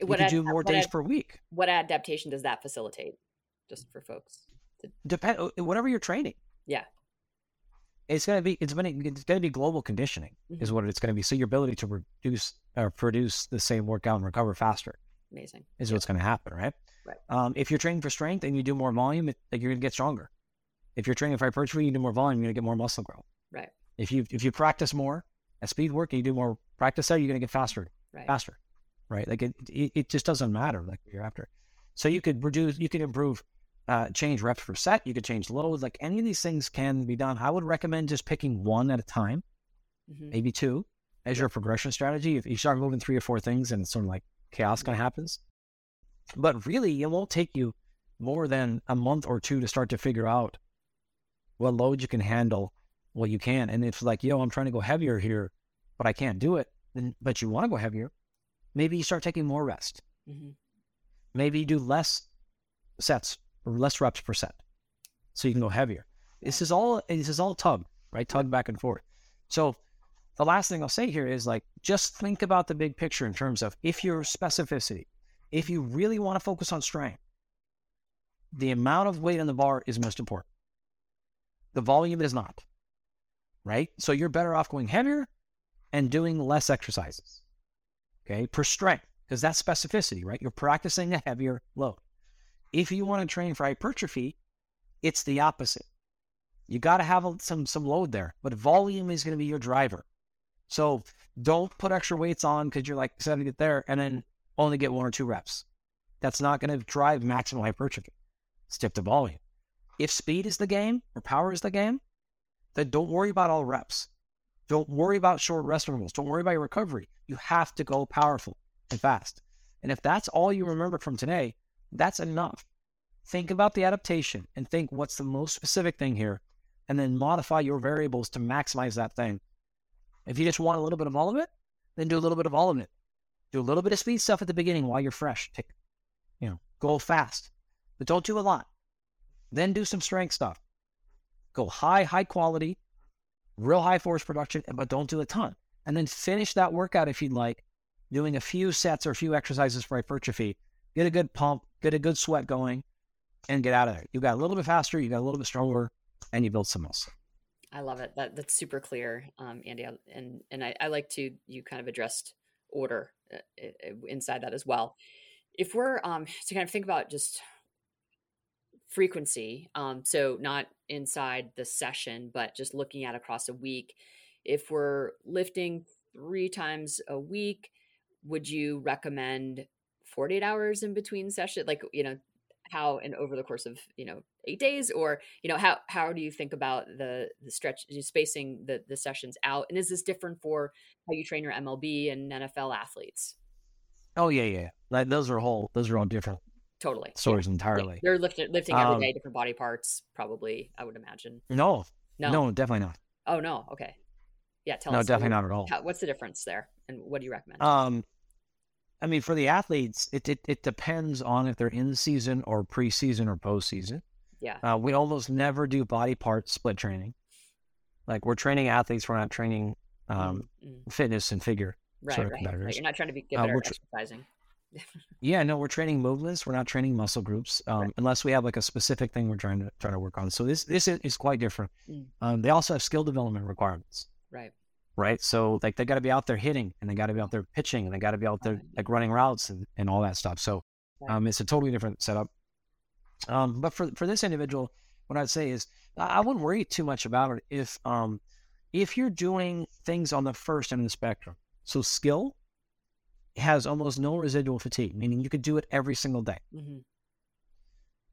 You could ad- do more days ad- per week. what adaptation does that facilitate? Just for folks. Depend uh, whatever you're training. Yeah. It's gonna be it's gonna it's gonna be global conditioning is Mhm. what it's gonna be. So your ability to reduce or produce the same workout and recover faster Amazing. is what's gonna happen, right? Right. Um, if you're training for strength and you do more volume, it, like you're gonna get stronger. If you're training for hypertrophy, you do more volume, you're gonna get more muscle growth. Right. If you if you practice more at speed work and you do more practice there, you're gonna get faster, Right. faster, right? Like it, it, it just doesn't matter like what you're after. So you could reduce, you could improve, uh, change reps per set. You could change loads. Like any of these things can be done. I would recommend just picking one at a time, hmm maybe two, as your progression strategy. If you start moving three or four things, and it's sort of like chaos kind of happens. But really, it won't take you more than a month or two to start to figure out what load you can handle, what you can. And if like, yo, I'm trying to go heavier here, but I can't do it, then but you want to go heavier, maybe you start taking more rest. hmm Maybe you do less sets or less reps per set. So you can go heavier. This is all this is all tug, right? Tug back and forth. So the last thing I'll say here is like just think about the big picture in terms of if your specificity, if you really want to focus on strength, the amount of weight on the bar is most important. The volume is not. Right? So you're better off going heavier and doing less exercises. Okay, per strength, because that's specificity, right? You're practicing a heavier load. If you want to train for hypertrophy, it's the opposite. You got to have some some load there, but volume is going to be your driver. So don't put extra weights on because you're like set to get there and then only get one or two reps. That's not going to drive maximal hypertrophy. Stick to volume. If speed is the game or power is the game, then don't worry about all reps. Don't worry about short rest intervals. Don't worry about your recovery. You have to go powerful and fast. And if that's all you remember from today, that's enough. Think about the adaptation and think what's the most specific thing here, and then modify your variables to maximize that thing. If you just want a little bit of all of it, then do a little bit of all of it. Do a little bit of speed stuff at the beginning while you're fresh. Take, you know, go fast, but don't do a lot. Then do some strength stuff. Go high, high quality, real high force production, but don't do a ton. And then finish that workout if you'd like, doing a few sets or a few exercises for hypertrophy. Get a good pump, get a good sweat going, and get out of there. You got a little bit faster, you got a little bit stronger, and you build some muscle. I love it. That that's super clear, um, Andy. And and I, I like to you kind of addressed order uh, inside that as well. If we're um, to kind of think about just frequency, um, so not inside the session, but just looking at across a week. If we're lifting three times a week, would you recommend 48 hours in between session? Like, you know, how and over the course of, you know, eight days or, you know, how, how do you think about the, the stretch spacing the, the sessions out? And is this different for how you train your MLB and NFL athletes? Oh yeah. Yeah. Like those are whole, those are all different totally stories yeah. entirely. Yeah. They're lifting, lifting every um, day, different body parts, probably, I would imagine. No, no, no, definitely not. Oh no. Okay. Yeah. Tell no, us. No, definitely not at all. How, what's the difference there? And what do you recommend? Um, I mean, for the athletes, it, it, it depends on if they're in season or preseason or postseason. Yeah. Uh, we almost never do body part split training. Like we're training athletes, we're not training um, mm-hmm. fitness and figure right, sort of right, competitors. Right. You're not trying to be good uh, at exercising. yeah, no, we're training movements. We're not training muscle groups, um, right. unless we have like a specific thing we're trying to try to work on. So this this is quite different. Mm. Um, they also have skill development requirements. Right right? So like they got to be out there hitting and they got to be out there pitching and they got to be out there like running routes and, and all that stuff. So um, it's a totally different setup. Um, but for for this individual, what I'd say is I wouldn't worry too much about it if um if you're doing things on the first end of the spectrum. So skill has almost no residual fatigue, meaning you could do it every single day. Mm-hmm.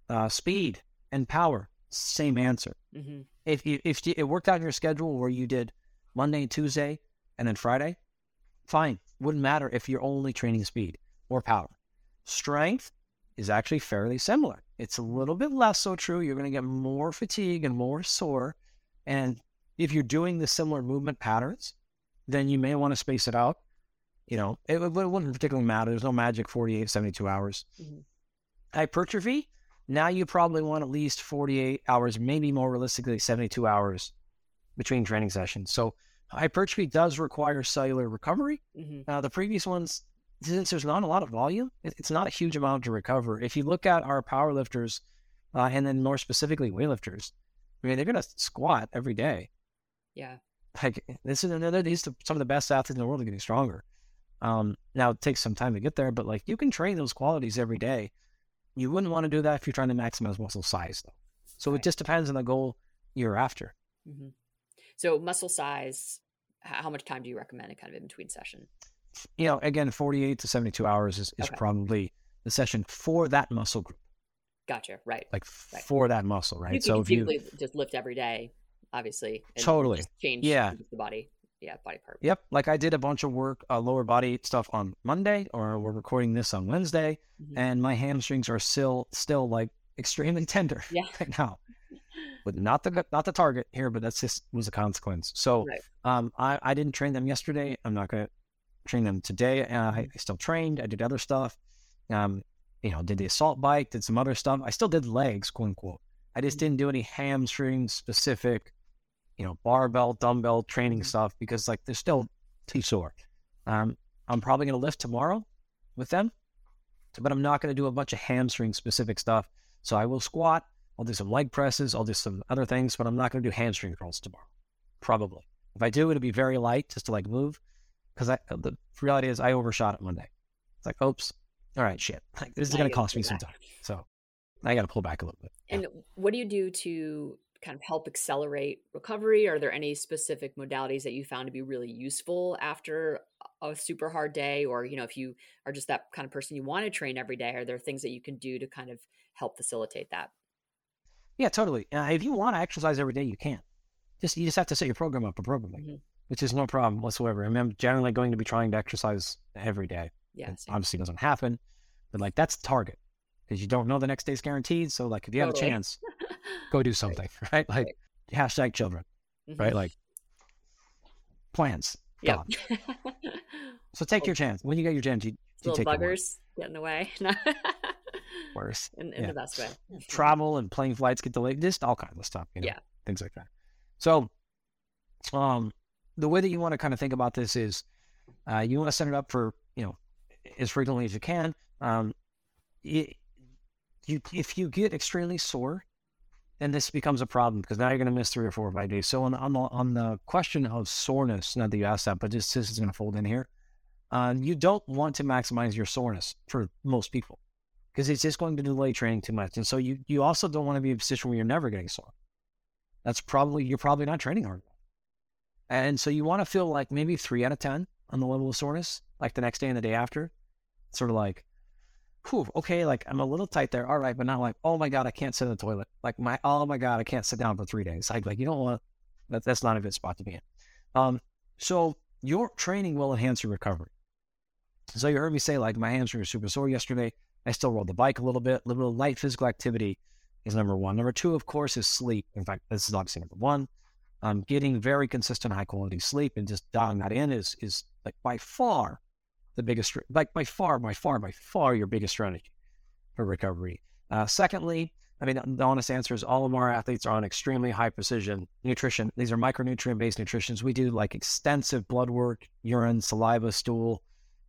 Uh, speed and power, same answer. Mm-hmm. If you, if it worked out in your schedule where you did Monday and Tuesday, and then Friday, fine. Wouldn't matter if you're only training speed or power. Strength is actually fairly similar. It's a little bit less so true. You're going to get more fatigue and more sore. And if you're doing the similar movement patterns, then you may want to space it out. You know, it, it wouldn't particularly matter. There's no magic 48, 72 hours. Mm-hmm. Hypertrophy, now you probably want at least 48 hours, maybe more realistically, 72 hours between training sessions. So hypertrophy does require cellular recovery. Mm-hmm. Uh, the previous ones, since there's not a lot of volume, it's not a huge amount to recover. If you look at our power lifters, uh, and then more specifically weightlifters, I mean, they're going to squat every day. Yeah. Like this is another, these are some of the best athletes in the world are getting stronger. Um, now it takes some time to get there, but like you can train those qualities every day. You wouldn't want to do that if you're trying to maximize muscle size, though. So right. it just depends on the goal you're after. Mm-hmm. So muscle size, how much time do you recommend kind of in between session? You know, again, 48 to 72 hours is, is okay. probably the session for that muscle group. Gotcha. Right. Like right. for that muscle, right? You so if you just lift every day, obviously, totally change yeah. the body. Yeah, body part. Yep. Like I did a bunch of work, uh, lower body stuff on Monday, or we're recording this on Wednesday, mm-hmm. and my hamstrings are still still like extremely tender yeah. right now but not the not the target here, but that's just was a consequence. So right. um, I I didn't train them yesterday. I'm not going to train them today. Uh, I, I, still trained. I did other stuff. Um, you know, did the assault bike, did some other stuff. I still did legs, quote unquote. I just Mm-hmm. didn't do any hamstring specific, you know, barbell, dumbbell training Mhm. stuff because like they're still too sore. Um, I'm probably going to lift tomorrow with them, but I'm not going to do a bunch of hamstring specific stuff. So I will squat. I'll do some leg presses. I'll do some other things, but I'm not going to do hamstring curls tomorrow. Probably. If I do, it'll be very light just to like move. Because I the reality is I overshot it Monday. It's like, oops, all right, shit. Like this is going to cost me some time. So I got to pull back a little bit. Yeah. And what do you do to kind of help accelerate recovery? Are there any specific modalities that you found to be really useful after a super hard day? Or, you know, if you are just that kind of person you want to train every day, are there things that you can do to kind of help facilitate that? Yeah, totally. Uh, if you want to exercise every day, you can. Just you just have to set your program up appropriately, Mhm. which is no problem whatsoever. I mean, I'm generally going to be trying to exercise every day. Yeah. It obviously doesn't happen, but like that's the target because you don't know the next day's guaranteed. So like if you have Totally. a chance, go do something, right? Like hashtag children, Mhm. right? Like plans. Yeah. So take your chance. When you get your chance, you, you Little buggers get in the way. Worse. in in Yeah. the best way. travel and plane flights get delayed, just all kinds of stuff, you know, Yeah. things like that. So, um, the way that you want to kind of think about this is, uh, you want to set it up for you know as frequently as you can. Um, it, you if you get extremely sore, then this becomes a problem because now you're going to miss three or four or five days. So on the, on the on the question of soreness, not that you asked that, but just this is going to fold in here. Um, you don't want to maximize your soreness for most people because it's just going to delay training too much. And so you you also don't want to be in a position where you're never getting sore. That's probably you're probably not training hard. And so you want to feel like maybe three out of ten on the level of soreness, like the next day and the day after. Sort of like, whew, okay, like I'm a little tight there, all right, but not like, oh my god, I can't sit in the toilet. Like my oh my god, I can't sit down for three days. Like like you don't want that that's not a good spot to be in. Um so your training will enhance your recovery. So you heard me say like my hamstring was super sore yesterday. I still rode the bike a little bit. A little light physical activity is number one. Number two, of course, is sleep. In fact, this is obviously number one. Um, getting very consistent, high quality sleep and just dialing that in is is like by far the biggest, like by far, by far, by far your biggest strategy for recovery. Uh, secondly, I mean, the honest answer is all of our athletes are on extremely high precision nutrition. These are micronutrient based nutritions. We do like extensive blood work, urine, saliva, stool,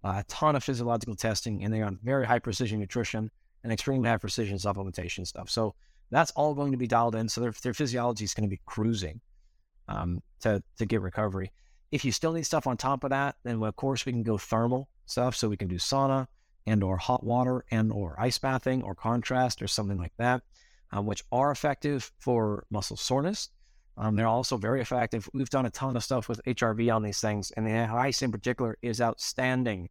a ton of physiological testing, and they're on very high precision nutrition and extremely high precision supplementation stuff. So that's all going to be dialed in. So their, their physiology is going to be cruising um, to, to get recovery. If you still need stuff on top of that, then of course we can go thermal stuff. So we can do sauna and or hot water and or ice bathing or contrast or something like that, um, which are effective for muscle soreness. Um, they're also very effective. We've done a ton of stuff with HRV on these things, and the ice in particular is outstanding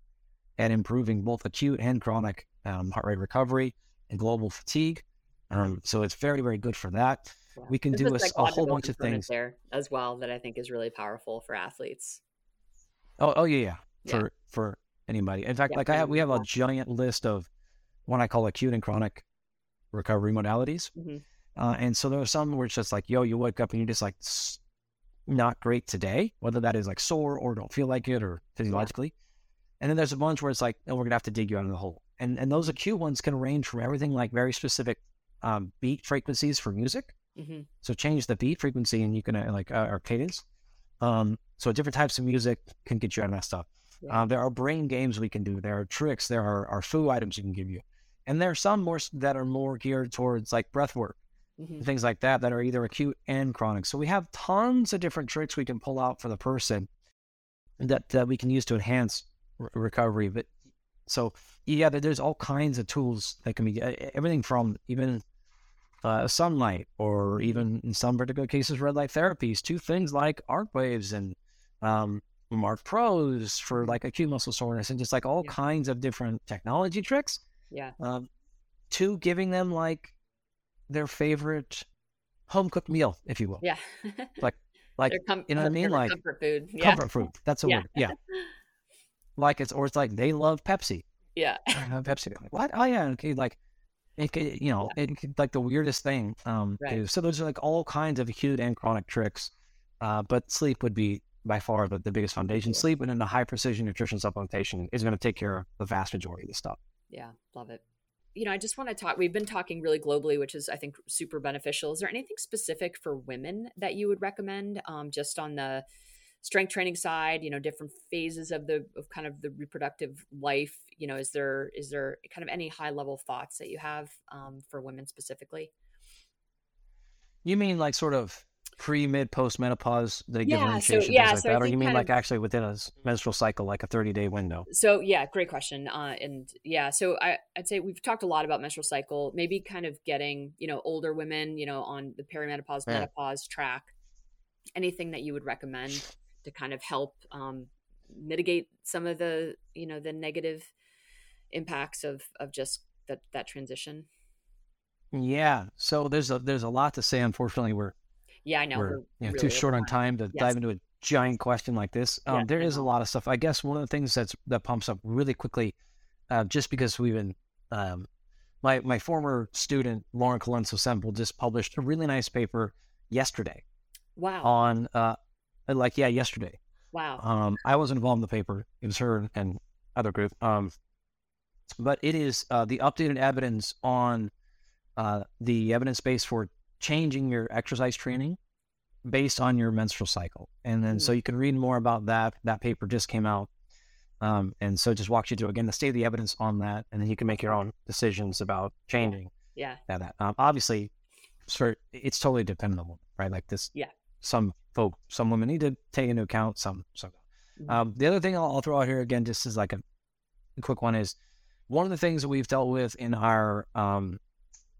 at improving both acute and chronic um, heart rate recovery and global fatigue. Um, so it's very, very good for that. Yeah. We can There's do a a, a whole bunch of things. there as well that I think is really powerful for athletes. Oh, oh yeah, yeah. Yeah. For for anybody. In fact, Yeah, like I have, we have a giant list of what I call acute and chronic recovery modalities. Mhm. Uh, and so there are some where it's just like, yo, you wake up and you're just like not great today, whether that is like sore or don't feel like it or physiologically. And then there's a bunch where it's like, oh, we're gonna have to dig you out of the hole. And and those acute ones can range from everything like very specific um, beat frequencies for music. hmm So change the beat frequency and you can uh, like uh, or cadence. Um, so different types of music can get you out of that stuff. Yeah. Uh, there are brain games we can do. There are tricks. There are, are food items we can give you, and there are some more that are more geared towards like breath work hmm things like that that are either acute and chronic. So we have tons of different tricks we can pull out for the person that that we can use to enhance re- recovery. But so yeah, there's all kinds of tools that can be everything from even uh, sunlight or even in some particular cases red light therapies to things like ARPwaves and um, Marc Pros for like acute muscle soreness and just like all Yeah. kinds of different technology tricks Yeah. um, to giving them like their favorite home cooked meal, if you will. Yeah. Like- like, com- you know what I mean? Like, comfort food. Yeah. Comfort food. That's a Yeah. word. Yeah. Like it's or it's like they love Pepsi. Yeah. Pepsi. Like what? Oh yeah. Okay. Like it could, you know, it could, like the weirdest thing. Um, Right. so those are like all kinds of acute and chronic tricks. Uh, but sleep would be by far the, the biggest foundation. Yeah. Sleep and then the high precision nutrition supplementation is going to take care of the vast majority of the stuff. Yeah. Love it. You know, I just want to talk. We've been talking really globally, which is, I think, super beneficial. Is there anything specific for women that you would recommend, um, just on the strength training side? You know, different phases of the of kind of the reproductive life. You know, is there is there kind of any high level thoughts that you have um, for women specifically? You mean like sort of pre, mid, post menopause, the Yeah, differentiation, so- yeah, like so that, or you mean like of- actually within a menstrual cycle, like a thirty day window? So yeah, great question. Uh, and yeah, so I, I'd say we've talked a lot about menstrual cycle, maybe kind of getting, you know, older women, you know, on the perimenopause, Yeah. menopause track. Anything that you would recommend to kind of help um, mitigate some of the, you know, the negative impacts of of just that that transition? Yeah. So there's a there's a lot to say. Unfortunately, we're Yeah, I know. we're we're you know, really too short on time to Yes. dive into a giant question like this. Um, Yeah, there is a lot of stuff. I guess one of the things that's that pumps up really quickly, uh, just because we've been, um, my my former student Lauren Colenso Semple just published a really nice paper yesterday Wow. on, uh, like yeah, yesterday. wow. Um, I wasn't involved in the paper. It was her and other group. Um, but it is uh, the updated evidence on uh, the evidence base for changing your exercise training based on your menstrual cycle. And then so you can read more about that. That paper just came out. Um, and so it just walks you through again the state of the evidence on that, and then you can make your own decisions about changing yeah. that. that. Um, obviously, for it's totally dependent on women, right? Like this. Yeah. Some folk, some women need to take into account. Some, some. Mhm. Um, the other thing I'll, I'll throw out here again, just as like a, a quick one, is one of the things that we've dealt with in our um,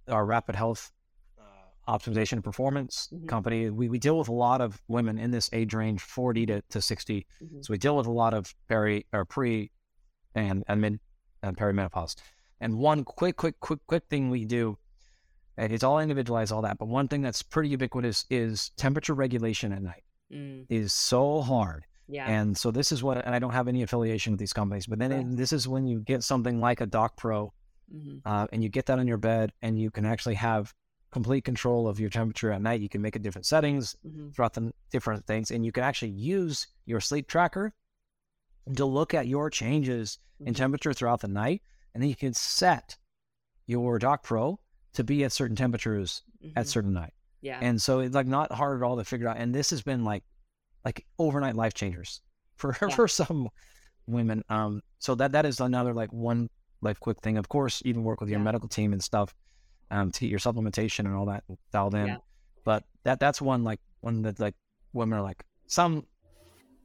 our rapid health optimization and performance Mhm. company. We, we deal with a lot of women in this age range, forty to, to 60 Mhm. So we deal with a lot of peri or pre and and mid and perimenopause. And one quick, quick, quick, quick thing we do, and it's all individualized, all that, but one thing that's pretty ubiquitous is temperature regulation at night Mm, is so hard. yeah. And so this is what, and I don't have any affiliation with these companies, but then Yeah. it- this is when you get something like a Dock Pro, Mhm. uh, and you get that on your bed, and you can actually have complete control of your temperature at night. You can make it different settings Mhm. throughout the different things, and you can actually use your sleep tracker to look at your changes in Mhm. temperature throughout the night, and then you can set your Dock Pro to be at certain temperatures at Mhm. certain night. Yeah. And so it's like not hard at all to figure out. And this has been like like overnight life changers for Yeah. for some women. Um, so that that is another like one like quick thing. Of course, even work with your Yeah. medical team and stuff um, to get your supplementation and all that dialed in. Yeah. But that that's one like one that like women are like some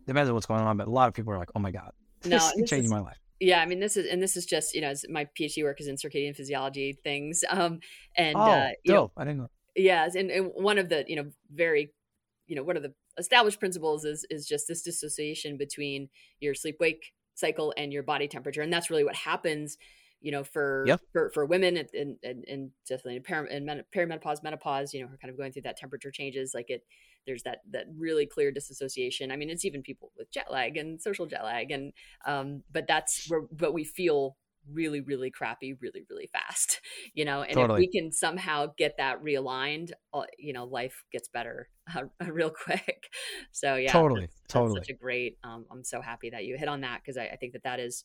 depends on what's going on, but a lot of people are like, oh my god, No, this this changed my life. yeah i mean this is and this is just you know my phd work is in circadian physiology things um and oh, uh you know! I didn't know. yes and, and one of the you know very you know one of the established principles is is just this dissociation between your sleep wake cycle and your body temperature and that's really what happens you know for Yep. for, for women and and, and, and definitely in peri- in men- perimenopause menopause you know kind of going through that temperature changes like it there's that that really clear disassociation i mean it's even people with jet lag and social jet lag and um but that's where but we feel really really crappy really really fast you know and Totally. if we can somehow get that realigned uh, you know life gets better uh, real quick so yeah Totally, that's, that's totally. such a great um, i'm so happy that you hit on that because I, I think that that is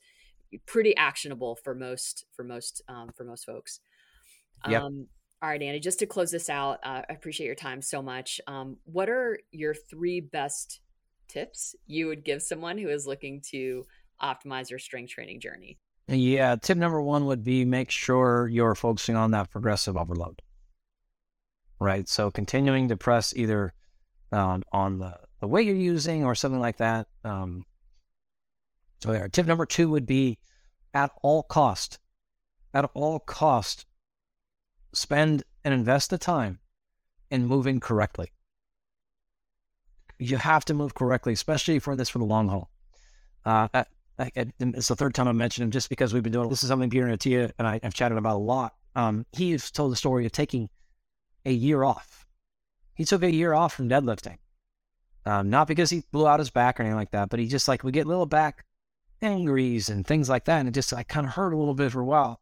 pretty actionable for most for most um, for most folks Yep. um, all right andy just to close this out uh, i appreciate your time so much um, what are your three best tips you would give someone who is looking to optimize their strength training journey Yeah, tip number one would be make sure you're focusing on that progressive overload. Right. So continuing to press either um, on the, the weight you're using or something like that. Um, so there. Tip number two would be at all cost, at all cost, spend and invest the time in moving correctly. You have to move correctly, especially for this for the long haul. Uh, I, I, it's the third time I mentioned him just because we've been doing this is something Peter Attia and I have chatted about a lot. Um, he's told the story of taking a year off. He took a year off from deadlifting. Um, not because he blew out his back or anything like that, but he just like we get a little back injuries and things like that. And it just like kind of hurt a little bit for a while.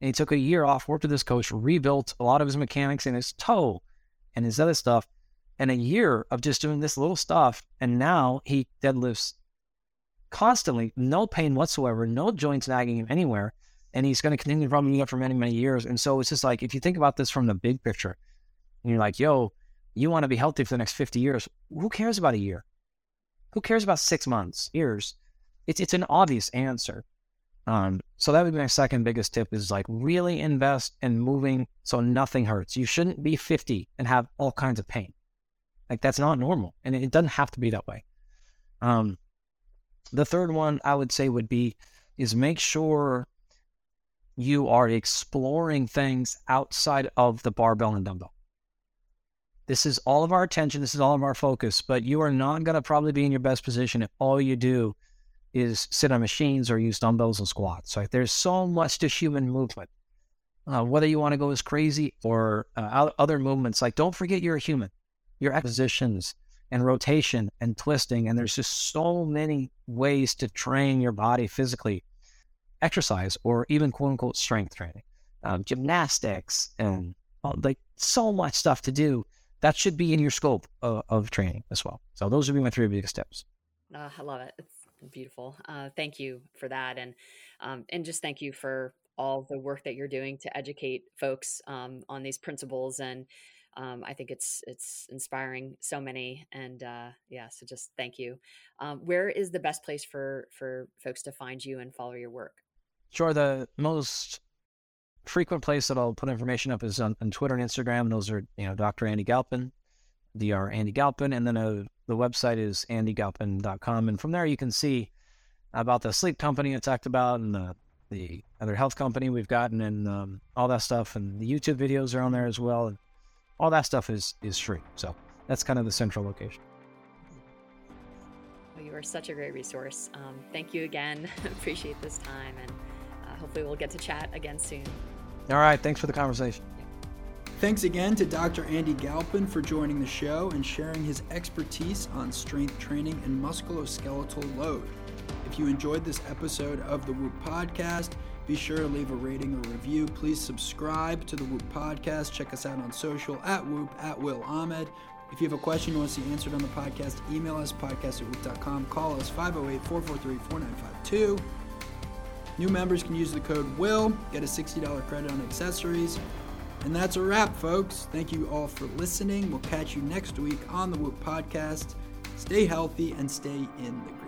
And he took a year off, worked with his coach, rebuilt a lot of his mechanics and his toe and his other stuff. And a year of just doing this little stuff. And now he deadlifts constantly, no pain whatsoever, no joints nagging him anywhere. and he's going to continue run it for many, many years. And so it's just like, if you think about this from the big picture, and you're like, yo, you want to be healthy for the next 50 years. Who cares about a year? Who cares about six months, years? It's, it's an obvious answer. Um, so that would be my second biggest tip is like really invest in moving so nothing hurts. You shouldn't be 50 and have all kinds of pain. Like that's not normal. And it doesn't have to be that way. Um, the third one I would say would be is make sure you are exploring things outside of the barbell and dumbbell. This is all of our attention, this is all of our focus, but you are not going to probably be in your best position if all you do is sit on machines or use dumbbells and squats. Right? There's so much to human movement. Uh, whether you want to go as crazy or uh, other movements, like don't forget you're a human. Your positions and rotation and twisting, and there's just so many ways to train your body physically exercise or even quote unquote strength training, um, gymnastics, and like so much stuff to do. That should be in your scope of, of training as well. So those would be my three biggest tips. Uh, I love it. It's beautiful. Uh, thank you for that, and um, and just thank you for all the work that you're doing to educate folks um, on these principles and um, I think it's it's inspiring so many, and uh, yeah, so just thank you. Um, where is the best place for for folks to find you and follow your work? Sure. The most frequent place that I'll put information up is on, on Twitter and Instagram. Those are, you know, Dr. Andy Galpin, Dr. Andy Galpin. And then uh, the website is andygalpin.com. And from there, you can see about the sleep company I talked about and the, the other health company we've gotten and um, all that stuff. And the YouTube videos are on there as well. And all that stuff is, is free. So that's kind of the central location. Well, you are such a great resource. Um, thank you again. Appreciate this time. And hopefully we'll get to chat again soon. All right. Thanks for the conversation. Thanks again to Dr. Andy Galpin for joining the show and sharing his expertise on strength training and musculoskeletal load. If you enjoyed this episode of the Whoop Podcast, be sure to leave a rating or review. Please subscribe to the Whoop Podcast. Check us out on social at Whoop, at Will Ahmed. If you have a question you want to see answered on the podcast, email us podcast at whoop.com. Call us 508 443 4952. New members can use the code WILL, get a $60 credit on accessories. And that's a wrap, folks. Thank you all for listening. We'll catch you next week on the Whoop Podcast. Stay healthy and stay in the.